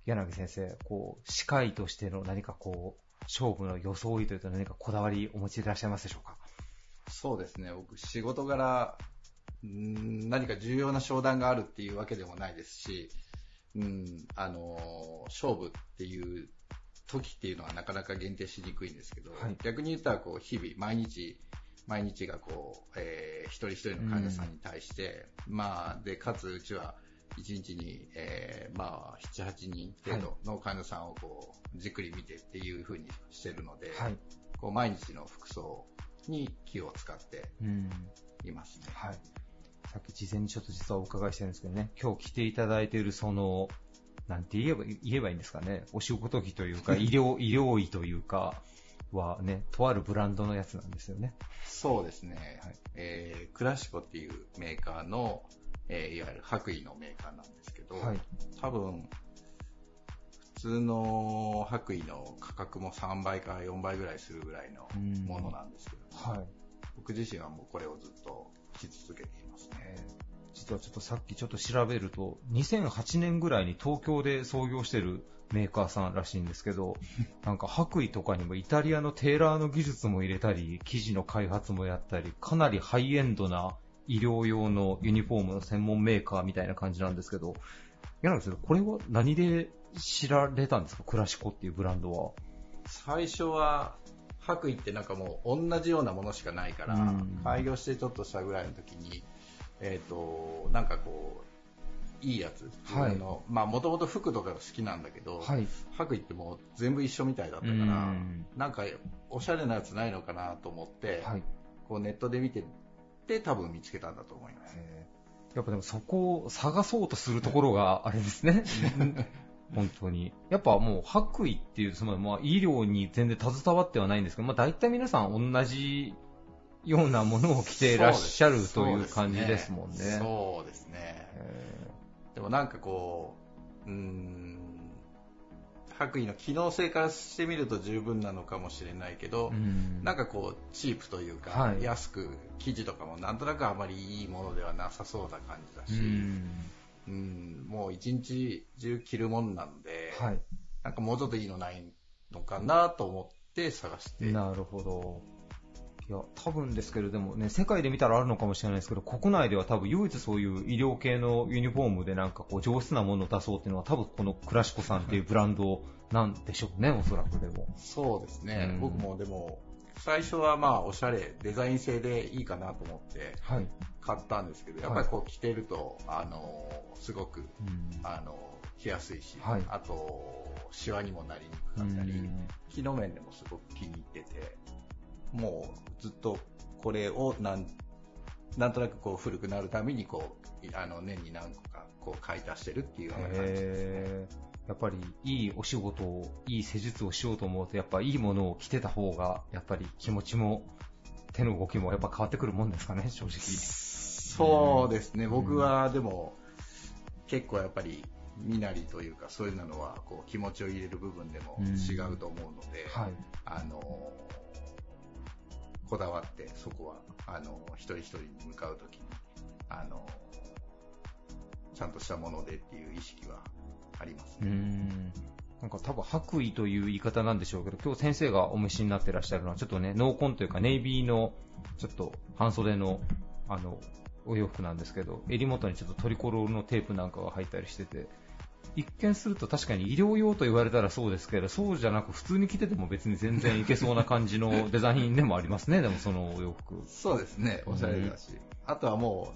柳先生、こう、歯科医としての何かこう、勝負の装いというと何かこだわりお持ちでいらっしゃいますでしょうか？そうですね、僕、仕事柄、うん何か重要な商談があるっていうわけでもないですし、うん、あのー勝負っていう時っていうのはなかなか限定しにくいんですけど、はい。逆に言ったらこう日々、毎日、毎日がこう、えー一人一人の患者さんに対して、まあ、で、かつうちは一日に、えーまあ、7、8人程度の患者さんをこう、じっくり見てっていう風にしてるので、はい。こう毎日の服装に気を使ってうん。いますね。はい。さっき事前にちょっと実はお伺いしてるんですけどね、今日来ていただいているその、なんて言えば言えばいいんですかね、お仕事着というか、医療、医療医というか、はね、とあるブランドのやつなんですよね。そうですね。えークラシコっていうメーカーの、えーいわゆる白衣のメーカーなんですけど、はい多分、普通の白衣の価格も3倍から4倍ぐらいするぐらいのものなんですけど、はい。僕自身はもうこれをずっと着続けていますね。実はちょっとさっきちょっと調べると、2008年ぐらいに東京で創業してるメーカーさんらしいんですけど、なんか白衣とかにもイタリアのテーラーの技術も入れたり、生地の開発もやったり、かなりハイエンドな医療用のユニフォームの専門メーカーみたいな感じなんですけど、柳さん、これは何で知られたんですか？クラシコっていうブランドは。最初は白衣ってなんかもう同じようなものしかないから、うん。開業してちょっとしたぐらいの時に、えっ、と、なんかこう、いいやつ、はいあのまあもともと服とかが好きなんだけど、はい。白衣ってもう全部一緒みたいだったから、うん。なんかおしゃれなやつないのかなと思って、こうネットで見てて多分見つけたんだと思います。やっぱでもそこを探そうとするところがあれですね。本当に。やっぱもう白衣っていう、そのまあ医療に全然携わってはないんですけど、まあ大体皆さん同じようなものを着ていらっしゃるという感じですもんね。そうですね。でもなんかこう、うーん、白衣の機能性からしてみると十分なのかもしれないけど、うんなんかこう、チープというか、はい安く、生地とかもなんとなくあまりいいものではなさそうな感じだし、うんうんもう一日中着るもんなんで、はい。なんかもうちょっといいのないのかなと思って探して。なるほど。いや、多分ですけれどもね、世界で見たらあるのかもしれないですけど、国内では多分唯一そういう医療系のユニフォームでなんかこう上質なものを出そうっていうのは多分このクラシコさんっていうブランドなんでしょうね、おそらくでも。そうですね、うん。僕もでも、最初はまあおしゃれ、デザイン性でいいかなと思ってはい。買ったんですけど、やっぱりこう着てると、あの、すごく、うん。あの、着やすいし、はい。あと、シワにもなりにくかったり、うん。機能面でもすごく気に入ってて、もうずっとこれをなん、なんとなくこう古くなるためにこう、いあの年に何個かこう買い足してるっていうような感じですね。やっぱりいいお仕事を、いい施術をしようと思うと、やっぱいいものを着てた方が、やっぱり気持ちも、手の動きもやっぱ変わってくるもんですかね、正直。そうですね、僕はでも、結構やっぱり、身なりというか、そういうのはこう気持ちを入れる部分でも違うと思うので、はい。あのこだわって、そこは、あの一人一人に向かうときに、あのちゃんとしたものでっていう意識はありますうなんか多分白衣という言い方なんでしょうけど、今日先生がお召しになってらっしゃるのは、ちょっとね、濃紺というかネイビーの、ちょっと半袖の、あの、お洋服なんですけど、襟元にちょっとトリコロールのテープなんかが入ったりしてて、一見すると確かに医療用と言われたらそうですけど、そうじゃなく普通に着てても別に全然いけそうな感じの デザインでもありますね、でもそのお洋服。そうですね、おしゃれだし。あとはも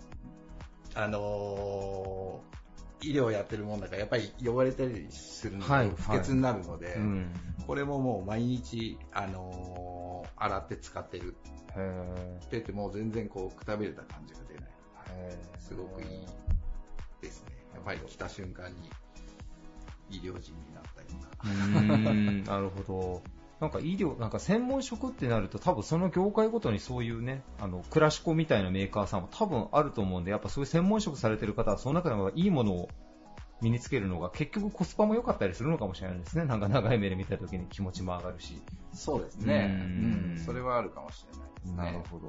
う、あのー医療やってるもんだから、やっぱり汚れたりするのはいで、不潔になるので、うんこれももう毎日、あのー洗って使ってるへって言ってもう全然こう、くたびれた感じが出ない。へすごくいいですね。やっぱり来た瞬間に医療人になったような。なるほど。なんか医療、なんか専門職ってなると多分その業界ごとにそういうね、あの、クラシコみたいなメーカーさんも多分あると思うんで、やっぱそういう専門職されてる方はその中でもいいものを身につけるのが結局コスパも良かったりするのかもしれないですね。なんか長い目で見た時に気持ちも上がるし。そうですね。ううんん。それはあるかもしれないですね。なるほど。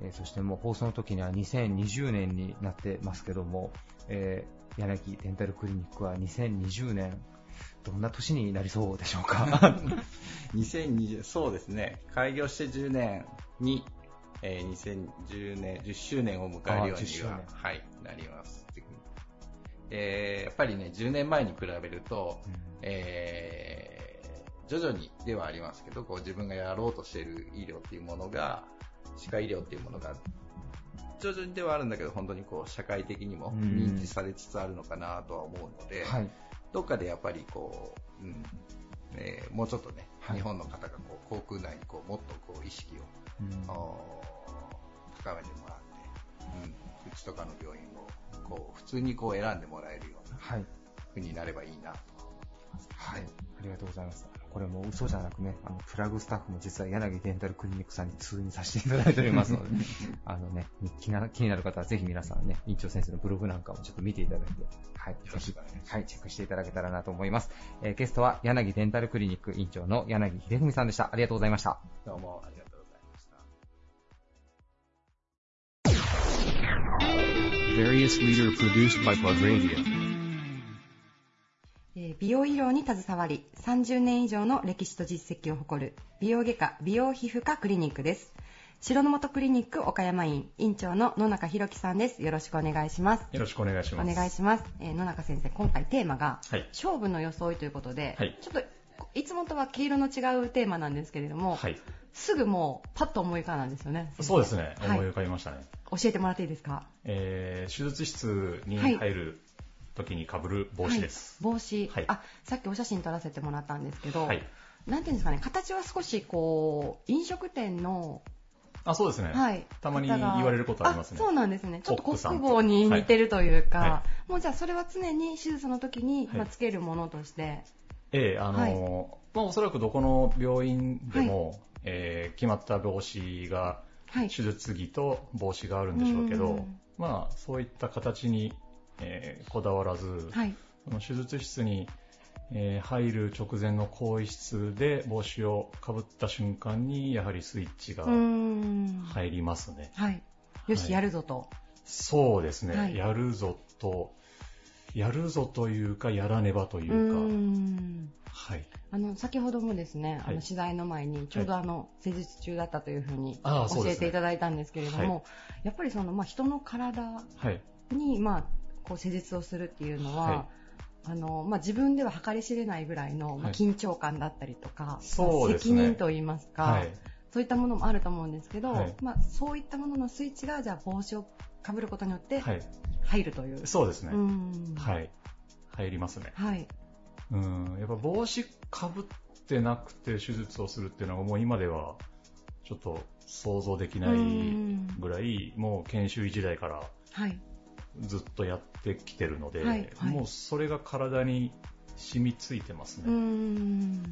えーそしてもう放送の時には2020年になってますけども、えー柳デンタルクリニックは2020年、どんな年になりそうでしょうか？2020そうですね、開業して10年に、えー2010年、10周年を迎えるようあ10周年。には、はい、なります。えーやっぱりね、10年前に比べると、えー徐々にではありますけど、こう自分がやろうとしている医療っていうものが、歯科医療っていうものが、徐々にではあるんだけど、本当にこう社会的にも認知されつつあるのかなとは思うので、はい。どっかでやっぱりこう、うんえーもうちょっとね、はい日本の方がこう航空内にこうもっとこう意識を、うんお高めてもらって、うん、うちとかの病院をこう普通にこう選んでもらえるようなはい。風になればいいなと思います。はい。ありがとうございます。これもう嘘じゃなくね、あの、プラグスタッフも実は柳デンタルクリニックさんに通院させていただいておりますので、あのね、気な気になる方はぜひ皆さんね、院長先生のブログなんかもちょっと見ていただいて、はい、ぜひ、はい、チェックしていただけたらなと思います。えーゲストは柳デンタルクリニック院長の柳秀文さんでした。ありがとうございました。どうもありがとうございました。Various leader produced by Plug Radio. えー美容医療に携わり30年以上の歴史と実績を誇る美容外科美容皮膚科クリニックです。白の本クリニック岡山院院長の野中弘樹さんです。よろしくお願いします。よろしくお願いします。お願いします、えー野中先生今回テーマが、はい。勝負の装いということで、はい。ちょっといつもとは毛色の違うテーマなんですけれども、はい。すぐもうパッと思い浮かんだんですよねそうですね。はい。思い浮かびましたね。教えてもらっていいですか？えー手術室に入る時に被る帽子です。はい帽子、はいあさっきお写真撮らせてもらったんですけど、はい。なんていうんですかね形は少しこう飲食店のあ、そうですね。はい。たまに言われることありますね。そうなんですね。ちょっとコックさん国防に似てるというか、はいはもうじゃあそれは常に手術の時に、はいまあ、つけるものとして。ええ、あの、はいまあ、おそらくどこの病院でも、えー決まった帽子が、はい手術着と帽子があるんでしょうけど、うんまあ、そういった形に、えーこだわらず、はい。その手術室に、えー入る直前の更衣室で帽子をかぶった瞬間に、やはりスイッチが。入りますね。はい。よし、はいやるぞと。そうですね、はいやるぞと、やるぞというか、やらねばといううか、ーん。はい。あの、先ほどもですね、あはいの、取材の前に、ちょうどあの、施術中だったというふうに教えていただいたんですけれども、はいやっぱりその、まあ、人の体はい。に、まあ、こう、施術をするっていうのは、はいあの、まあ、自分では計り知れないぐらいの、まあはい緊張感だったりとか、そうですね責任といいますか、はい。そういったものもあると思うんですけど、はいまあ、そういったもののスイッチが、じゃあ帽子をかぶることによってはい。入るという。そうですね。うんはい。入りますね。はい。うん。やっぱ帽子かぶってなくて手術をするっていうのはもう今ではちょっと想像できないぐらい、もう研修医時代からはい。ずっとやってきてるので、はいはいもうそれが体に染みついてますね。ん。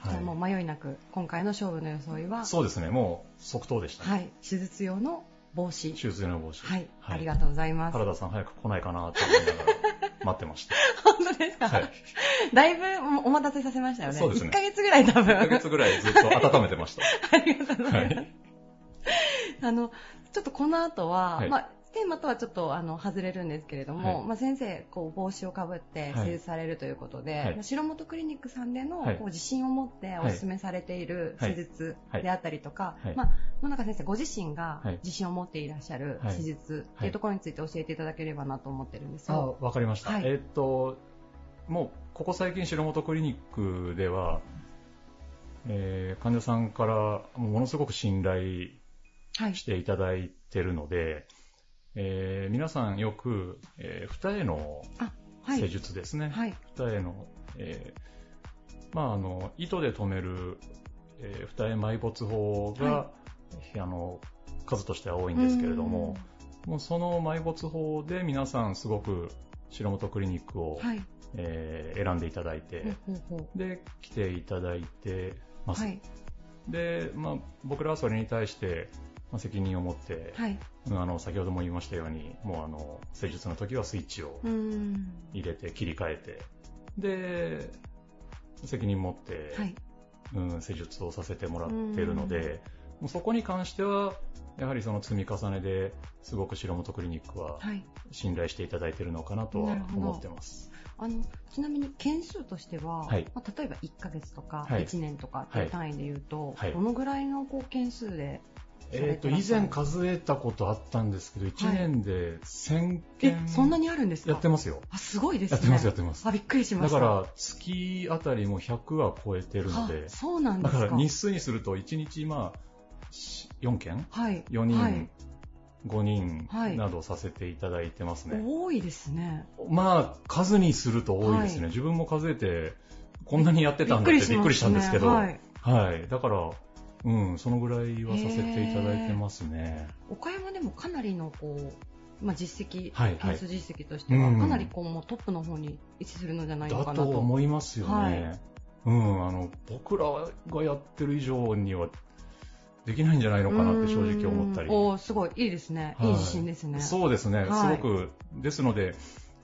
はいじゃあもう迷いなく、今回の勝負の装いは、そうですね、もう即答でしたね。はい。手術用の帽子。手術用の帽子。はい。ありがとうございます。原田さん早く来ないかなと思いながら待ってました。本当ですか、はい。だいぶお待たせさせましたよね。そうですね1ヶ月ぐらい多分。1ヶ月ぐらいずっと温めてました。ありがとうございます。はい。あの、ちょっとこの後は、はいまあ、テーマとはちょっとあの外れるんですけれども、はい。まあ、先生こう帽子をかぶってはい。施術されるということで、はい。まあ白本クリニックさんでの、はい。こう自信を持ってお勧めされているはい施術はいであったりとか、はい。まあ、野中先生ご自身がはい。自信を持っていらっしゃるはい。施術っていうところについて教えていただければなと思ってるんですあよ。わかりました。はい。えーっと、もう、ここ最近、白本クリニックでは、えー患者さんからものすごく信頼はい。していただいてるので、えー皆さんよく、えー二重の施術ですね。はい。二重の、えーまあ、あの、糸で止める、えー二重埋没法が、はあの、数としては多いんですけれども、もうその埋没法で皆さんすごく白本クリニックを、はい。えー選んでいただいて、ほうほうほう。で、来ていただいてます。はい。で、まあ、僕らはそれに対して、まあ、責任を持って、はい。うんあの、先ほども言いましたように、もうあの、施術の時はスイッチを入れて切り替えて、で、責任持って、はい。うん、施術をさせてもらっているのうん。で、もうそこに関しては、やはりその積み重ねですごく白本クリニックははい。信頼していただいているのかなとは思ってます。あのちなみに件数としては、はい。まあ、例えば1ヶ月とかはい。1年とかっていう単位で言うと、はい。どのぐらいのこう件数でえっ、と、以前数えたことあったんですけど、1年で1000え件、そんなにあるんですか？やってますよ。あすごいですね。やってます、やってます。あびっくりしました。だから、月あたりも100は超えてるのであ、そうなんですか。だから日数にすると1日、まあ、4件？はい。4人、はい。5人はい。などさせていただいてますね。多いですね。まあ、数にすると多いですね。はい。自分も数えて、こんなにやってたんだってびっくりしたんですけど、はい。はい。だから、うん、そのぐらいはさせていただいてますね。岡山でもかなりのこう、まあ、実績、はいはい。件数実績としては、うん。かなりこうもうトップの方に位置するのじゃないのかなと。だと思いますよね。はい。うん、あの、僕らがやってる以上にはできないんじゃないのかなって正直思ったり。おーすごい。いいですね、はい。い、い自信ですね。そうですね、はい。すごく、ですので、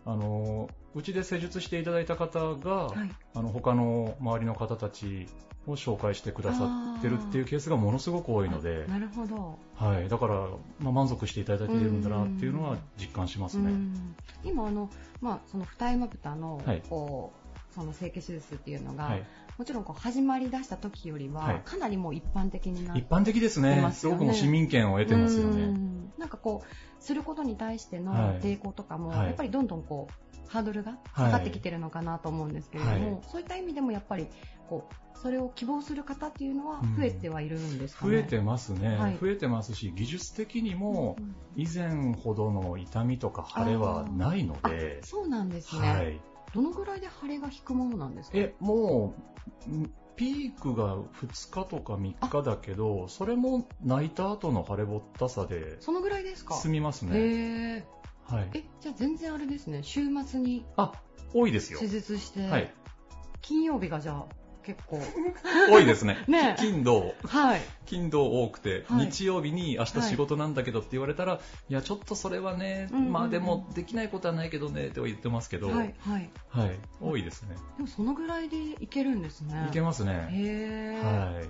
あの、うちで施術していただいた方が、はい。あの、他の周りの方たちを紹介してくださってるっていうケースがものすごく多いので、なるほど。はい、だから、まあ、満足していただいているんだなっていうのは実感しますね。うん。今あの、まあ、その二重まぶたの、はい。こうその整形手術っていうのが、はい。もちろんこう始まり出した時よりは、はい。かなりもう一般的になって一般的ですね。ますごくもう市民権を得てますようね。ん。なんかこうすることに対してのはい。抵抗とかも、はい。やっぱりどんどんこうハードルが下がってきてるのかなと思うんですけれども、はい。そういった意味でもやっぱりこうそれを希望する方っていうのは増えてはいるんですかね？増えてますね、はい。増えてますし、技術的にも以前ほどの痛みとか腫れはないので、そうなんですね、はい。どのぐらいで腫れが引くものなんですか？え、もう、んピークが2日とか3日だけど、それも泣いた後の晴れぼったさでそのぐらいですか？済みますね。はい。え、じゃあ全然あれですね、週末にあ、多いですよ手。術して、はい。金曜日がじゃあ結構。多いですね。ね金土、はい。金土多くて、はい日曜日に明日仕事なんだけどって言われたら、い、や、ちょっとそれはね、うんうんうんまあでもできないことはないけどね、とは言ってますけど、はい、はい。はい多いですね。でもそのぐらいでいけるんですね。いけますね。へー。はい。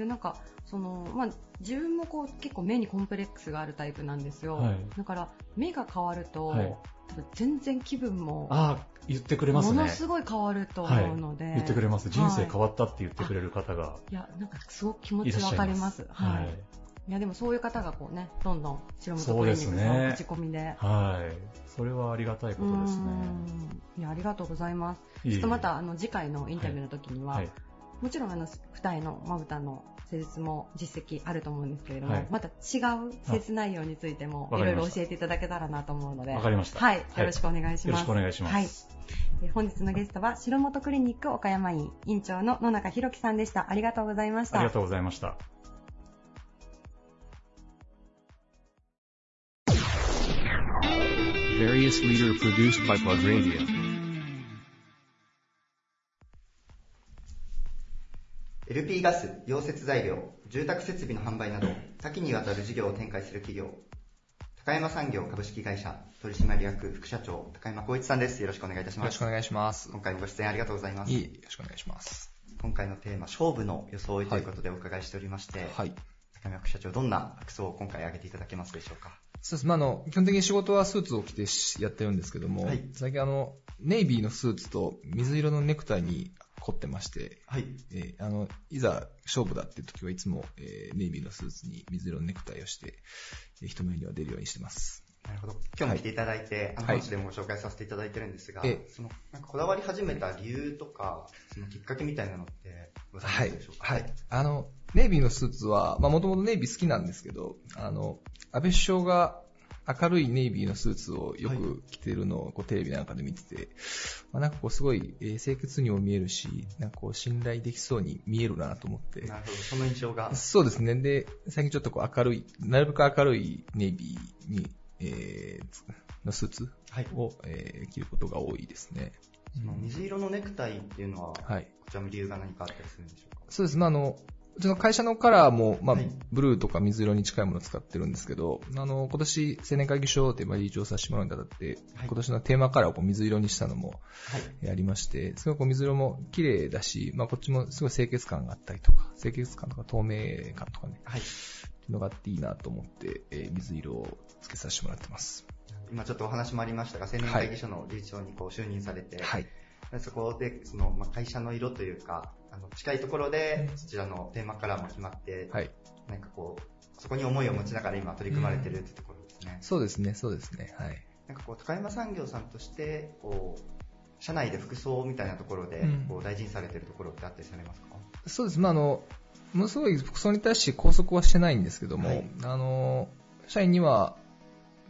でなんかその、まあ、自分もこう結構目にコンプレックスがあるタイプなんですよ、はいだから目が変わると、はい全然気分もああ、言ってくれますね。ものすごい変わると思うので、はい、言ってくれます。人生変わわったって言ってくれる方がいやなんかすごく気持ちいらっしゃいます。わかりますはい。い、いやでもそういう方がこうねどんどん白本そうですクリニックねの口コミではい。それはありがたいことですね。うんいやありがとうございますちょっとまたあの次回のインタビューの時には、はい。もちろんあの二重のまぶたの施術も実績あると思うんですけれども、はいまた違う施術内容についてもあいろいろ教えていただけたらなと思うので、わかりましたはい、はいよろしくお願いします。よろしくお願いしますはい。え本日のゲストは白本クリニック岡山院院長の野中弘樹さんでした。ありがとうございました。ありがとうございました。Various leader produced by Plug Radio. LP ガス、溶接材料、住宅設備の販売など、多岐にわたる事業を展開する企業、高山産業株式会社取締役副社長、高山光一さんです。よろしくお願いいたします。よろしくお願いします。今回もご出演ありがとうございます。いえ、よろしくお願いします。今回のテーマ、勝負の装いということでお伺いしておりまして、はい。高山副社長、どんな服装を今回挙げていただけますでしょうか？そうです。まあ、あの、基本的に仕事はスーツを着てしやってるんですけども、はい最近あの、ネイビーのスーツと水色のネクタイに凝ってまして、はい。えーあの、いざ勝負だっていう時はいつも、えーネイビーのスーツに水色のネクタイをして、えー人目には出るようにしてます。なるほど。今日も来ていただいて、あの、はい本日でもご紹介させていただいてるんですが、ええその、なんかこだわり始めた理由とか、そのきっかけみたいなのってございまはいすでしょう。か？はい。あの、ネイビーのスーツは、まあもともとネイビー好きなんですけど、あの、安倍首相が明るいネイビーのスーツをよく着てるのをこうテレビなんかで見てて、まあなんかこうすごい、えー清潔にも見えるし、なんかこう信頼できそうに見えるなと思って。なるほど。その印象が。そうですね。で、最近ちょっとこう明るい、なるべく明るいネイビーに、えーつのスーツを、えー着ることが多いですね。その水色のネクタイっていうのは、はいこちらも理由が何かあったりするんでしょうか？そうです。まあ、あの、うちの会社のカラーも、まあ、ブルーとか水色に近いものを使ってるんですけど、あの、今年、青年会議所で、まあ、理事長させてもらうにあたって、今年のテーマカラーをこう水色にしたのも、やりまして、すごいこう水色も綺麗だし、まあ、こっちもすごい清潔感があったりとか、清潔感とか透明感とかね、はい。っていうのがあっていいなと思って、えー水色をつけさせてもらってます。今ちょっとお話もありましたが、青年会議所の理事長にこう就任されて、はい。そこで、その、まあ、会社の色というか、あの、近いところで、そちらのテーマカラーも決まって、はい。なんかこう、そこに思いを持ちながら今取り組まれてるってところですね。そうですね、そうですね、はい。なんかこう、高山産業さんとして、こう、社内で服装みたいなところでうん、こう、大事にされてるところってあったりされますか？そうです。まあ、あの、ものすごい服装に対して拘束はしてないんですけども、はいあの、社員には、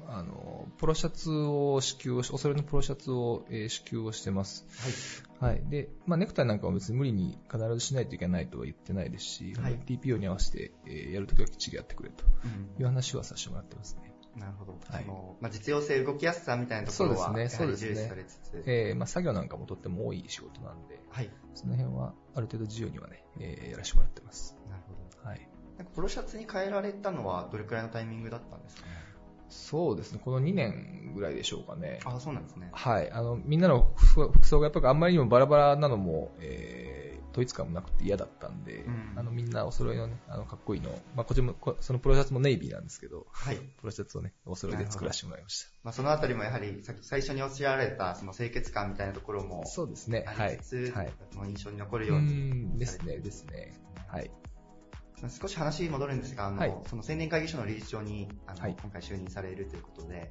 あの、ポロシャツを支給をし、おそれのポロシャツを、えー支給をしてます。はい。で、まあ、ネクタイなんかは別に無理に必ずしないといけないとは言ってないですし、はい TPO に合わせて、えーやるときはきっちりやってくれという話はさせてもらってますね。なるほど。はいその、まあ、実用性、動きやすさみたいなところは、ね、重視されつつ、。えーまあ、作業なんかもとっても多い仕事なんで、はい。その辺はある程度自由にはね、えーやらせてもらってます。なるほど。はい。なんかポロシャツに変えられたのはどれくらいのタイミングだったんですかね？そうですね、この2年ぐらいでしょうかね。あ、そうなんですね。はい。あの、みんなの服装がやっぱりあんまりにもバラバラなのも、えー、統一感もなくて嫌だったんで、うんあの、みんなお揃いのね、あの、かっこいいの、まあ、こっちも、こそのプロシャツもネイビーなんですけど、はい。プロシャツをね、お揃いで作らせてもらいました。まあ、そのあたりもやはり、さっき最初におっしゃられた、その清潔感みたいなところも、そうですねはいはい印象に残るうように。ん、ですね、ですね。はい。少し話戻るんですが、あの、はいその青年会議所の理事長に、あの、はい今回就任されるということで、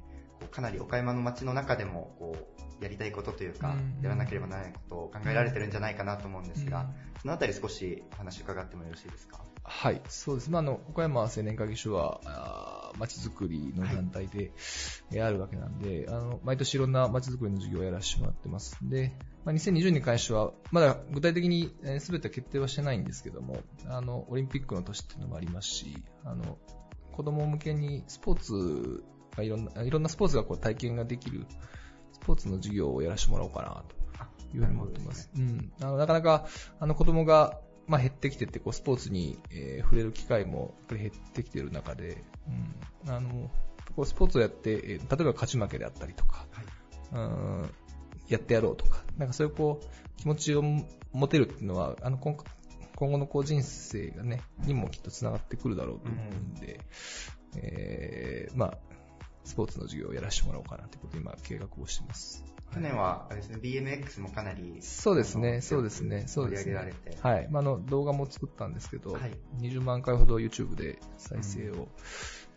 かなり岡山の街の中でもこうやりたいことというか、うんやらなければならないことを考えられてるんじゃないかなと思うんですが、うんそのあたり少しお話伺ってもよろしいですか？はい、そうです。まあ、あの、岡山青年会議所は、あー街づくりの団体で、えーあるわけなんで、あの、毎年いろんな街づくりの授業をやらせてもらってます。で、まあ、2020年に関しては、まだ具体的にえー全ては決定はしてないんですけども、あの、オリンピックの年っていうのもありますし、あの、子供向けにスポーツがいろんな、いろんなスポーツがこう体験ができる、スポーツの授業をやらせてもらおうかな、というふうに思ってます。うん。あの、なかなか、あの、子供が、まあ、減ってきてて、こう、スポーツに、えー触れる機会も、やっぱり減ってきてる中で、うん。あの、こう、スポーツをやって、えー例えば勝ち負けであったりとか、うん、やってやろうとか、なんかそういうこう、気持ちを持てるっていうのは、あの、今今後のこう人生がね、にもきっと繋がってくるだろうと思うんで、えー、まあ、スポーツの授業をやらせてもらおうかなということで今計画をしてます。去年は、あれですね、BMX もかなり、そうですね、そうですね、そうですね上げられて。。はい。まあ、あの、動画も作ったんですけど、はい20万回ほど YouTube で再生を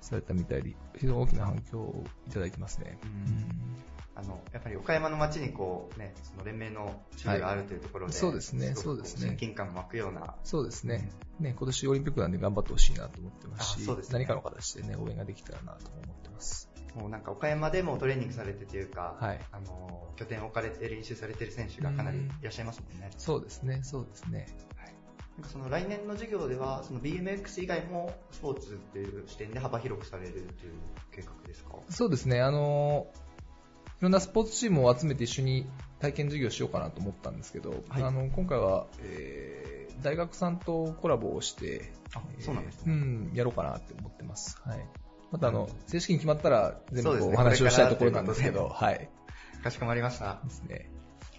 されたみたいで、非常に大きな反響をいただいてますね。あの、やっぱり岡山の街にこうね、その連盟の支部があるというところで、はいそうですねそうですね親近感も湧くような、そうですね。ね、今年オリンピックなんで頑張ってほしいなと思ってますし、あそうですね何かの形でね、応援ができたらなと思ってます。もうなんか岡山でもトレーニングされてというか、はいあの、拠点を置かれて練習されてる選手がかなりいらっしゃいますもんね。そうですね、そうですね。なんかその来年の授業では、その BMX 以外もスポーツっていう視点で幅広くされるという計画ですか？そうですね、あの、いろんなスポーツチームを集めて一緒に体験授業しようかなと思ったんですけど、はいあの今回は、えー大学さんとコラボをして、そうなんですね、うん、やろうかなって思ってます。はい。またあの、正式に決まったら全部お話をしたいところなんですけど、はい。かしこまりました。ですね。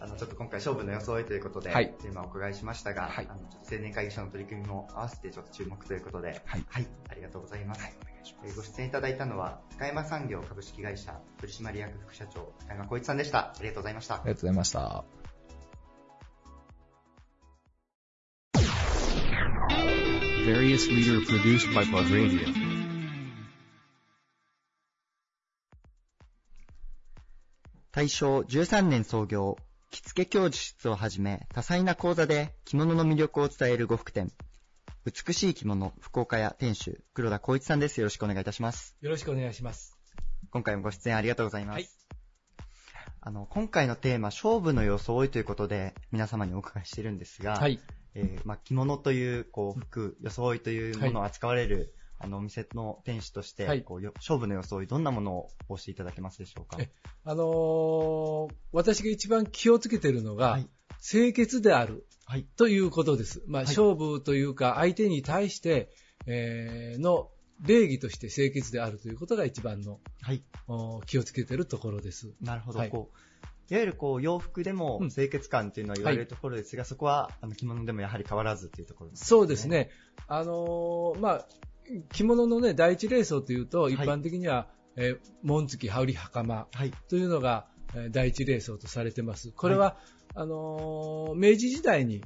あの、ちょっと今回勝負の装いということで、はいテーマをお伺いしましたが、あのちょっと青年会議所の取り組みも合わせてちょっと注目ということで、はい。ありがとうございます。えーご出演いただいたのは、高山産業株式会社取締役副社長、高山光一さんでした。ありがとうございました。ありがとうございました。Various leader produced by Plug Radio. 大正13年創業、着付け教室をはじめ、多彩な講座で着物の魅力を伝える呉服店。美しい着物、福岡屋店主、黒田光一さんです。よろしくお願いいたします。よろしくお願いします。今回もご出演ありがとうございます。はいあの、今回のテーマ、勝負の装いということで、皆様にお伺いしてるんですが、はいえーまあ、着物という、こう、服、装いというものを扱われる、あの、お店の店主として、はいこうよ勝負の装い、どんなものをお教えいただけますでしょうか？えあのー私が一番気をつけてるのが、清潔である、ということです。まあ、はい勝負というか、相手に対して、えーの礼儀として清潔であるということが一番の、お気をつけてるところです。なるほど。はいこういわゆるこう洋服でも清潔感というのは言われるところですが、そこはあの着物でもやはり変わらずというところですね。そうですね。あのーまあ、着物のね、第一礼装というと、一般的には、えー紋付き、羽織袴というのが、えー第一礼装とされてます。これは、あのー明治時代に、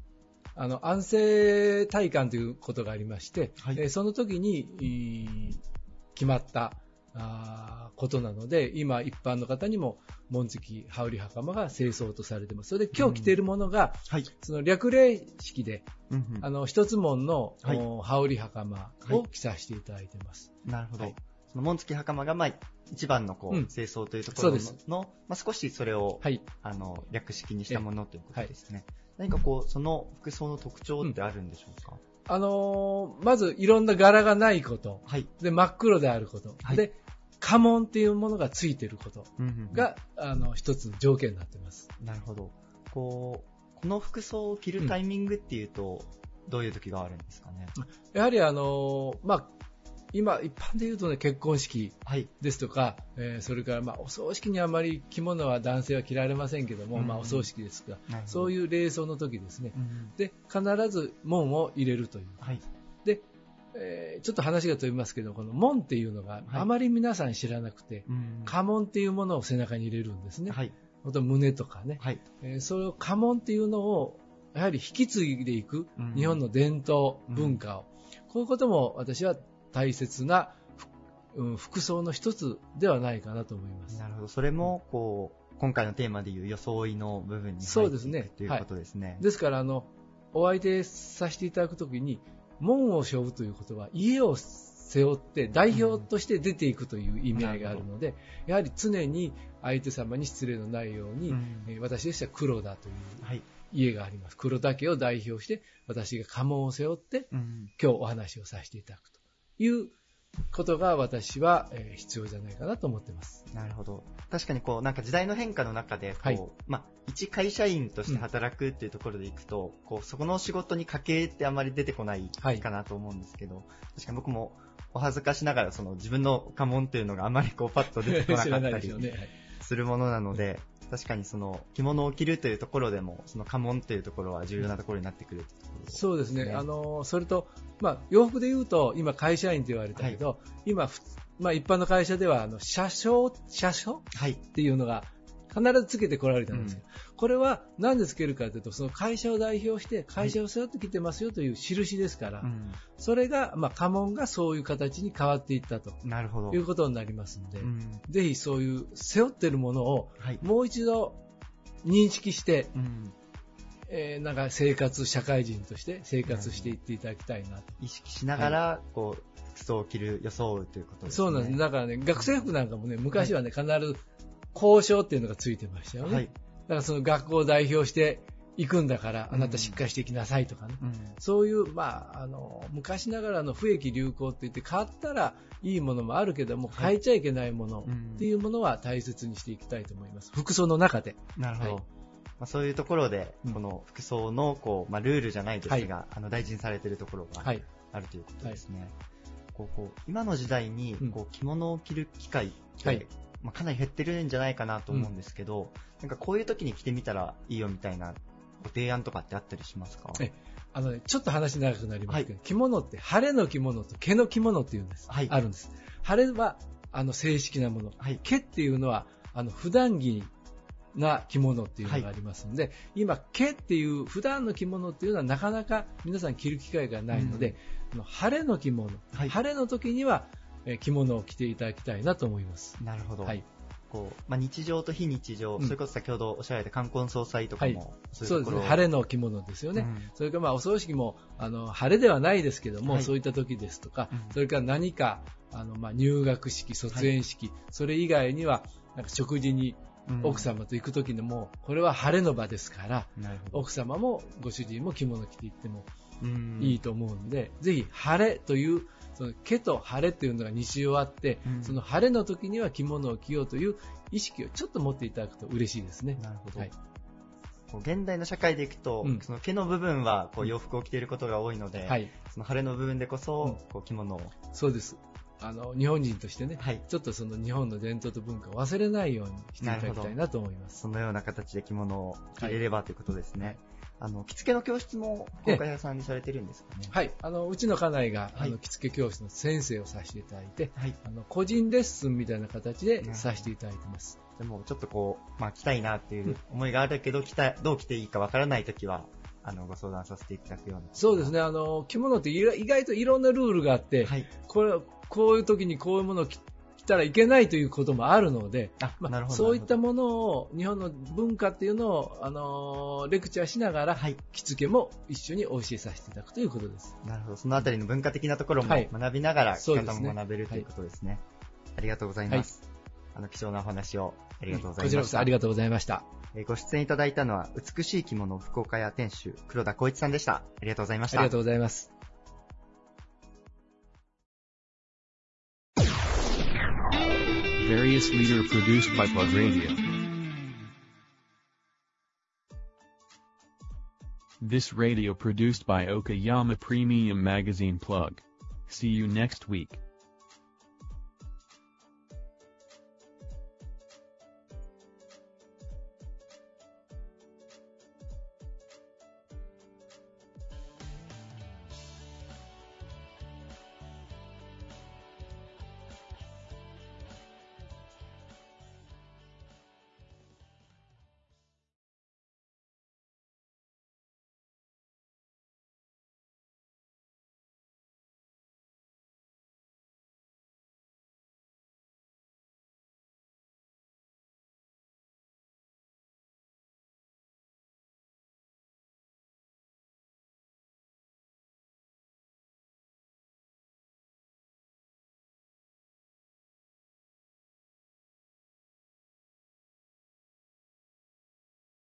あの、安政大官ということがありまして、えーその時に、決まった、あーことなので、今一般の方にも紋付き、羽織袴が清装とされてます。それで今日着ているものが、その略礼式で、うんうん。あの、一つ門の、はい。お羽織袴を着させていただいてます。なるほど。その紋付き袴が、まあ、一番のこう、うん。清掃というところのそうです。のまあ、少しそれを、あの、略式にしたものということですね。何かこう、その服装の特徴ってあるんでしょうか、あのーまずいろんな柄がないこと、で真っ黒であること、で家紋っていうものがついていることが、あの一つ条件になってます。なるほど。こう、この服装を着るタイミングっていうと、どういう時があるんですかね？やはりあのーまあ、今、一般で言うとね、結婚式ですとか、えーそれから、まあ、お葬式にあまり着物は男性は着られませんけども、うん。まあ、お葬式ですがそういう礼装の時ですね。うんで、必ず門を入れるという。で、えーちょっと話が飛びますけど、この門っていうのがあまり皆さん知らなくて、うん家紋っていうものを背中に入れるんですね。あと胸とかね。えーそれを家紋っていうのを、やはり引き継いでいくうん日本の伝統文化を、こういうことも私は大切な、服装の一つではないかなと思います。なるほど。それも、こう、今回のテーマでいう装いの部分に入っていくということですね。はい、ですから、あの、お相手させていただくときに、門を背負うということは、家を背負って代表として出ていくという意味合いがあるので、やはり常に相手様に失礼のないように、うん、私でしたら黒田という家があります。黒田家を代表して、私が家紋を背負って、うん、今日お話をさせていただくということが私は、え必要じゃないかなと思ってます。なるほど。確かにこう、なんか時代の変化の中で、こう、はい、まあ、一会社員として働くっていうところでいくと、うん、こう、そこの仕事に家計ってあまり出てこないかなと思うんですけど、はい、確かに僕もお恥ずかしながら、その自分の家紋っていうのがあまりこう、パッと出てこなかったり するものなので、確かにその着物を着るというところでも、その家紋というところは重要なところになってくる、ね、そうですね。あの、それと、まあ、洋服で言うと、今会社員と言われたけど、はい、今、まあ、一般の会社では、あの、車掌、車掌はい。っていうのが、必ずつけてこられたんですよ、うん、これは何でつけるかというと、その会社を代表して会社を背負ってきてますよという印ですから、はい、それが、まあ、家紋がそういう形に変わっていったとなるほど。いうことになりますので、うん、ぜひそういう背負ってるものをもう一度認識して、うん。えー、なんか生活、社会人として生活していっていただきたいなと。意識しながら、はい、こう、服装を着る、装うということですね。そうなんです。だからね、学生服なんかもね、昔はね、必ず交渉っていうのがついてましたよね。はい、だからその学校を代表して行くんだから、あなたしっかりしていきなさいとかね。うん、そういう、まあ、あの、昔ながらの不益流行って言って、買ったらいいものもあるけども、変えちゃいけないものっていうものは大切にしていきたいと思います。服装の中で。なるほど。はいまあ、そういうところで、この服装のこう、まあ、ルールじゃないですが、はい、あの大事にされているところがあるということですね。はい、こうこう今の時代にこう着物を着る機会って、はい、まあ、かなり減ってるんじゃないかなと思うんですけど、うん、なんかこういう時に着てみたらいいよみたいなご提案とかってあったりしますか？あのね、ちょっと話長くなりますけど、着物って晴れの着物と毛の着物っていうんです。あるんです。晴れはあの正式なもの、毛っていうのはあの普段着な着物っていうのがありますので、はい、今、毛っていう普段の着物っていうのはなかなか皆さん着る機会がないので、うん、晴れの着物、はい、晴れの時には着物を着ていただきたいなと思います。なるほど。はい。こうまあ、日常と非日常、うん、それこそ先ほどおっしゃられた冠婚葬祭とかも、はい、そうですね、晴れの着物ですよね、うん、それからまあお葬式もあの晴れではないですけども、はい、そういった時ですとか、うん、それから何かあのまあ入学式、卒園式、はい、それ以外にはなんか食事に奥様と行く時でも、これは晴れの場ですから、奥様もご主人も着物着て行ってもいいと思うんで、ぜひ晴れという、その毛と晴れというのが日常あって、うん、その晴れの時には着物を着ようという意識をちょっと持っていただくと嬉しいですね。なるほど。はい。現代の社会でいくと、うん、その毛の部分はこう洋服を着ていることが多いので、はい、その晴れの部分でこそ、こう着物を。そうです。あの日本人としてね、はい、ちょっとその日本の伝統と文化を忘れないようにしていただきたいなと思います。そのような形で着物を着れれば、はい、ということですね。あの着付けの教室も福岡屋さんにされてるんですかね？はい、あのうちの家内が、はい、あの着付け教室の先生をさせていただいて、はい、あの個人レッスンみたいな形でさせていただいてます。でもちょっとこう、まあ、着たいなっていう思いがあるけど、着たどう着ていいかわからないときは、あのご相談させていただくような。そうですね。あの着物って意外といろんなルールがあって、はい、これこういう時にこういうものを着たらいけないということもあるので、まあ、そういったものを、日本の文化っていうのを、あのー、レクチャーしながら、はい、着付けも一緒にお教えさせていただくということです。なるほど。そのあたりの文化的なところも学びながら、着方も学べる、ということですね。ありがとうございます。あの、貴重なお話をありがとうございました。こちらこそありがとうございました。ご出演いただいたのは、美しい着物福岡屋店主、黒田光一さんでした。ありがとうございました。ありがとうございます。Various leader produced by Plug Radio. This radio produced by Okayama Premium Magazine Plug. See you next week.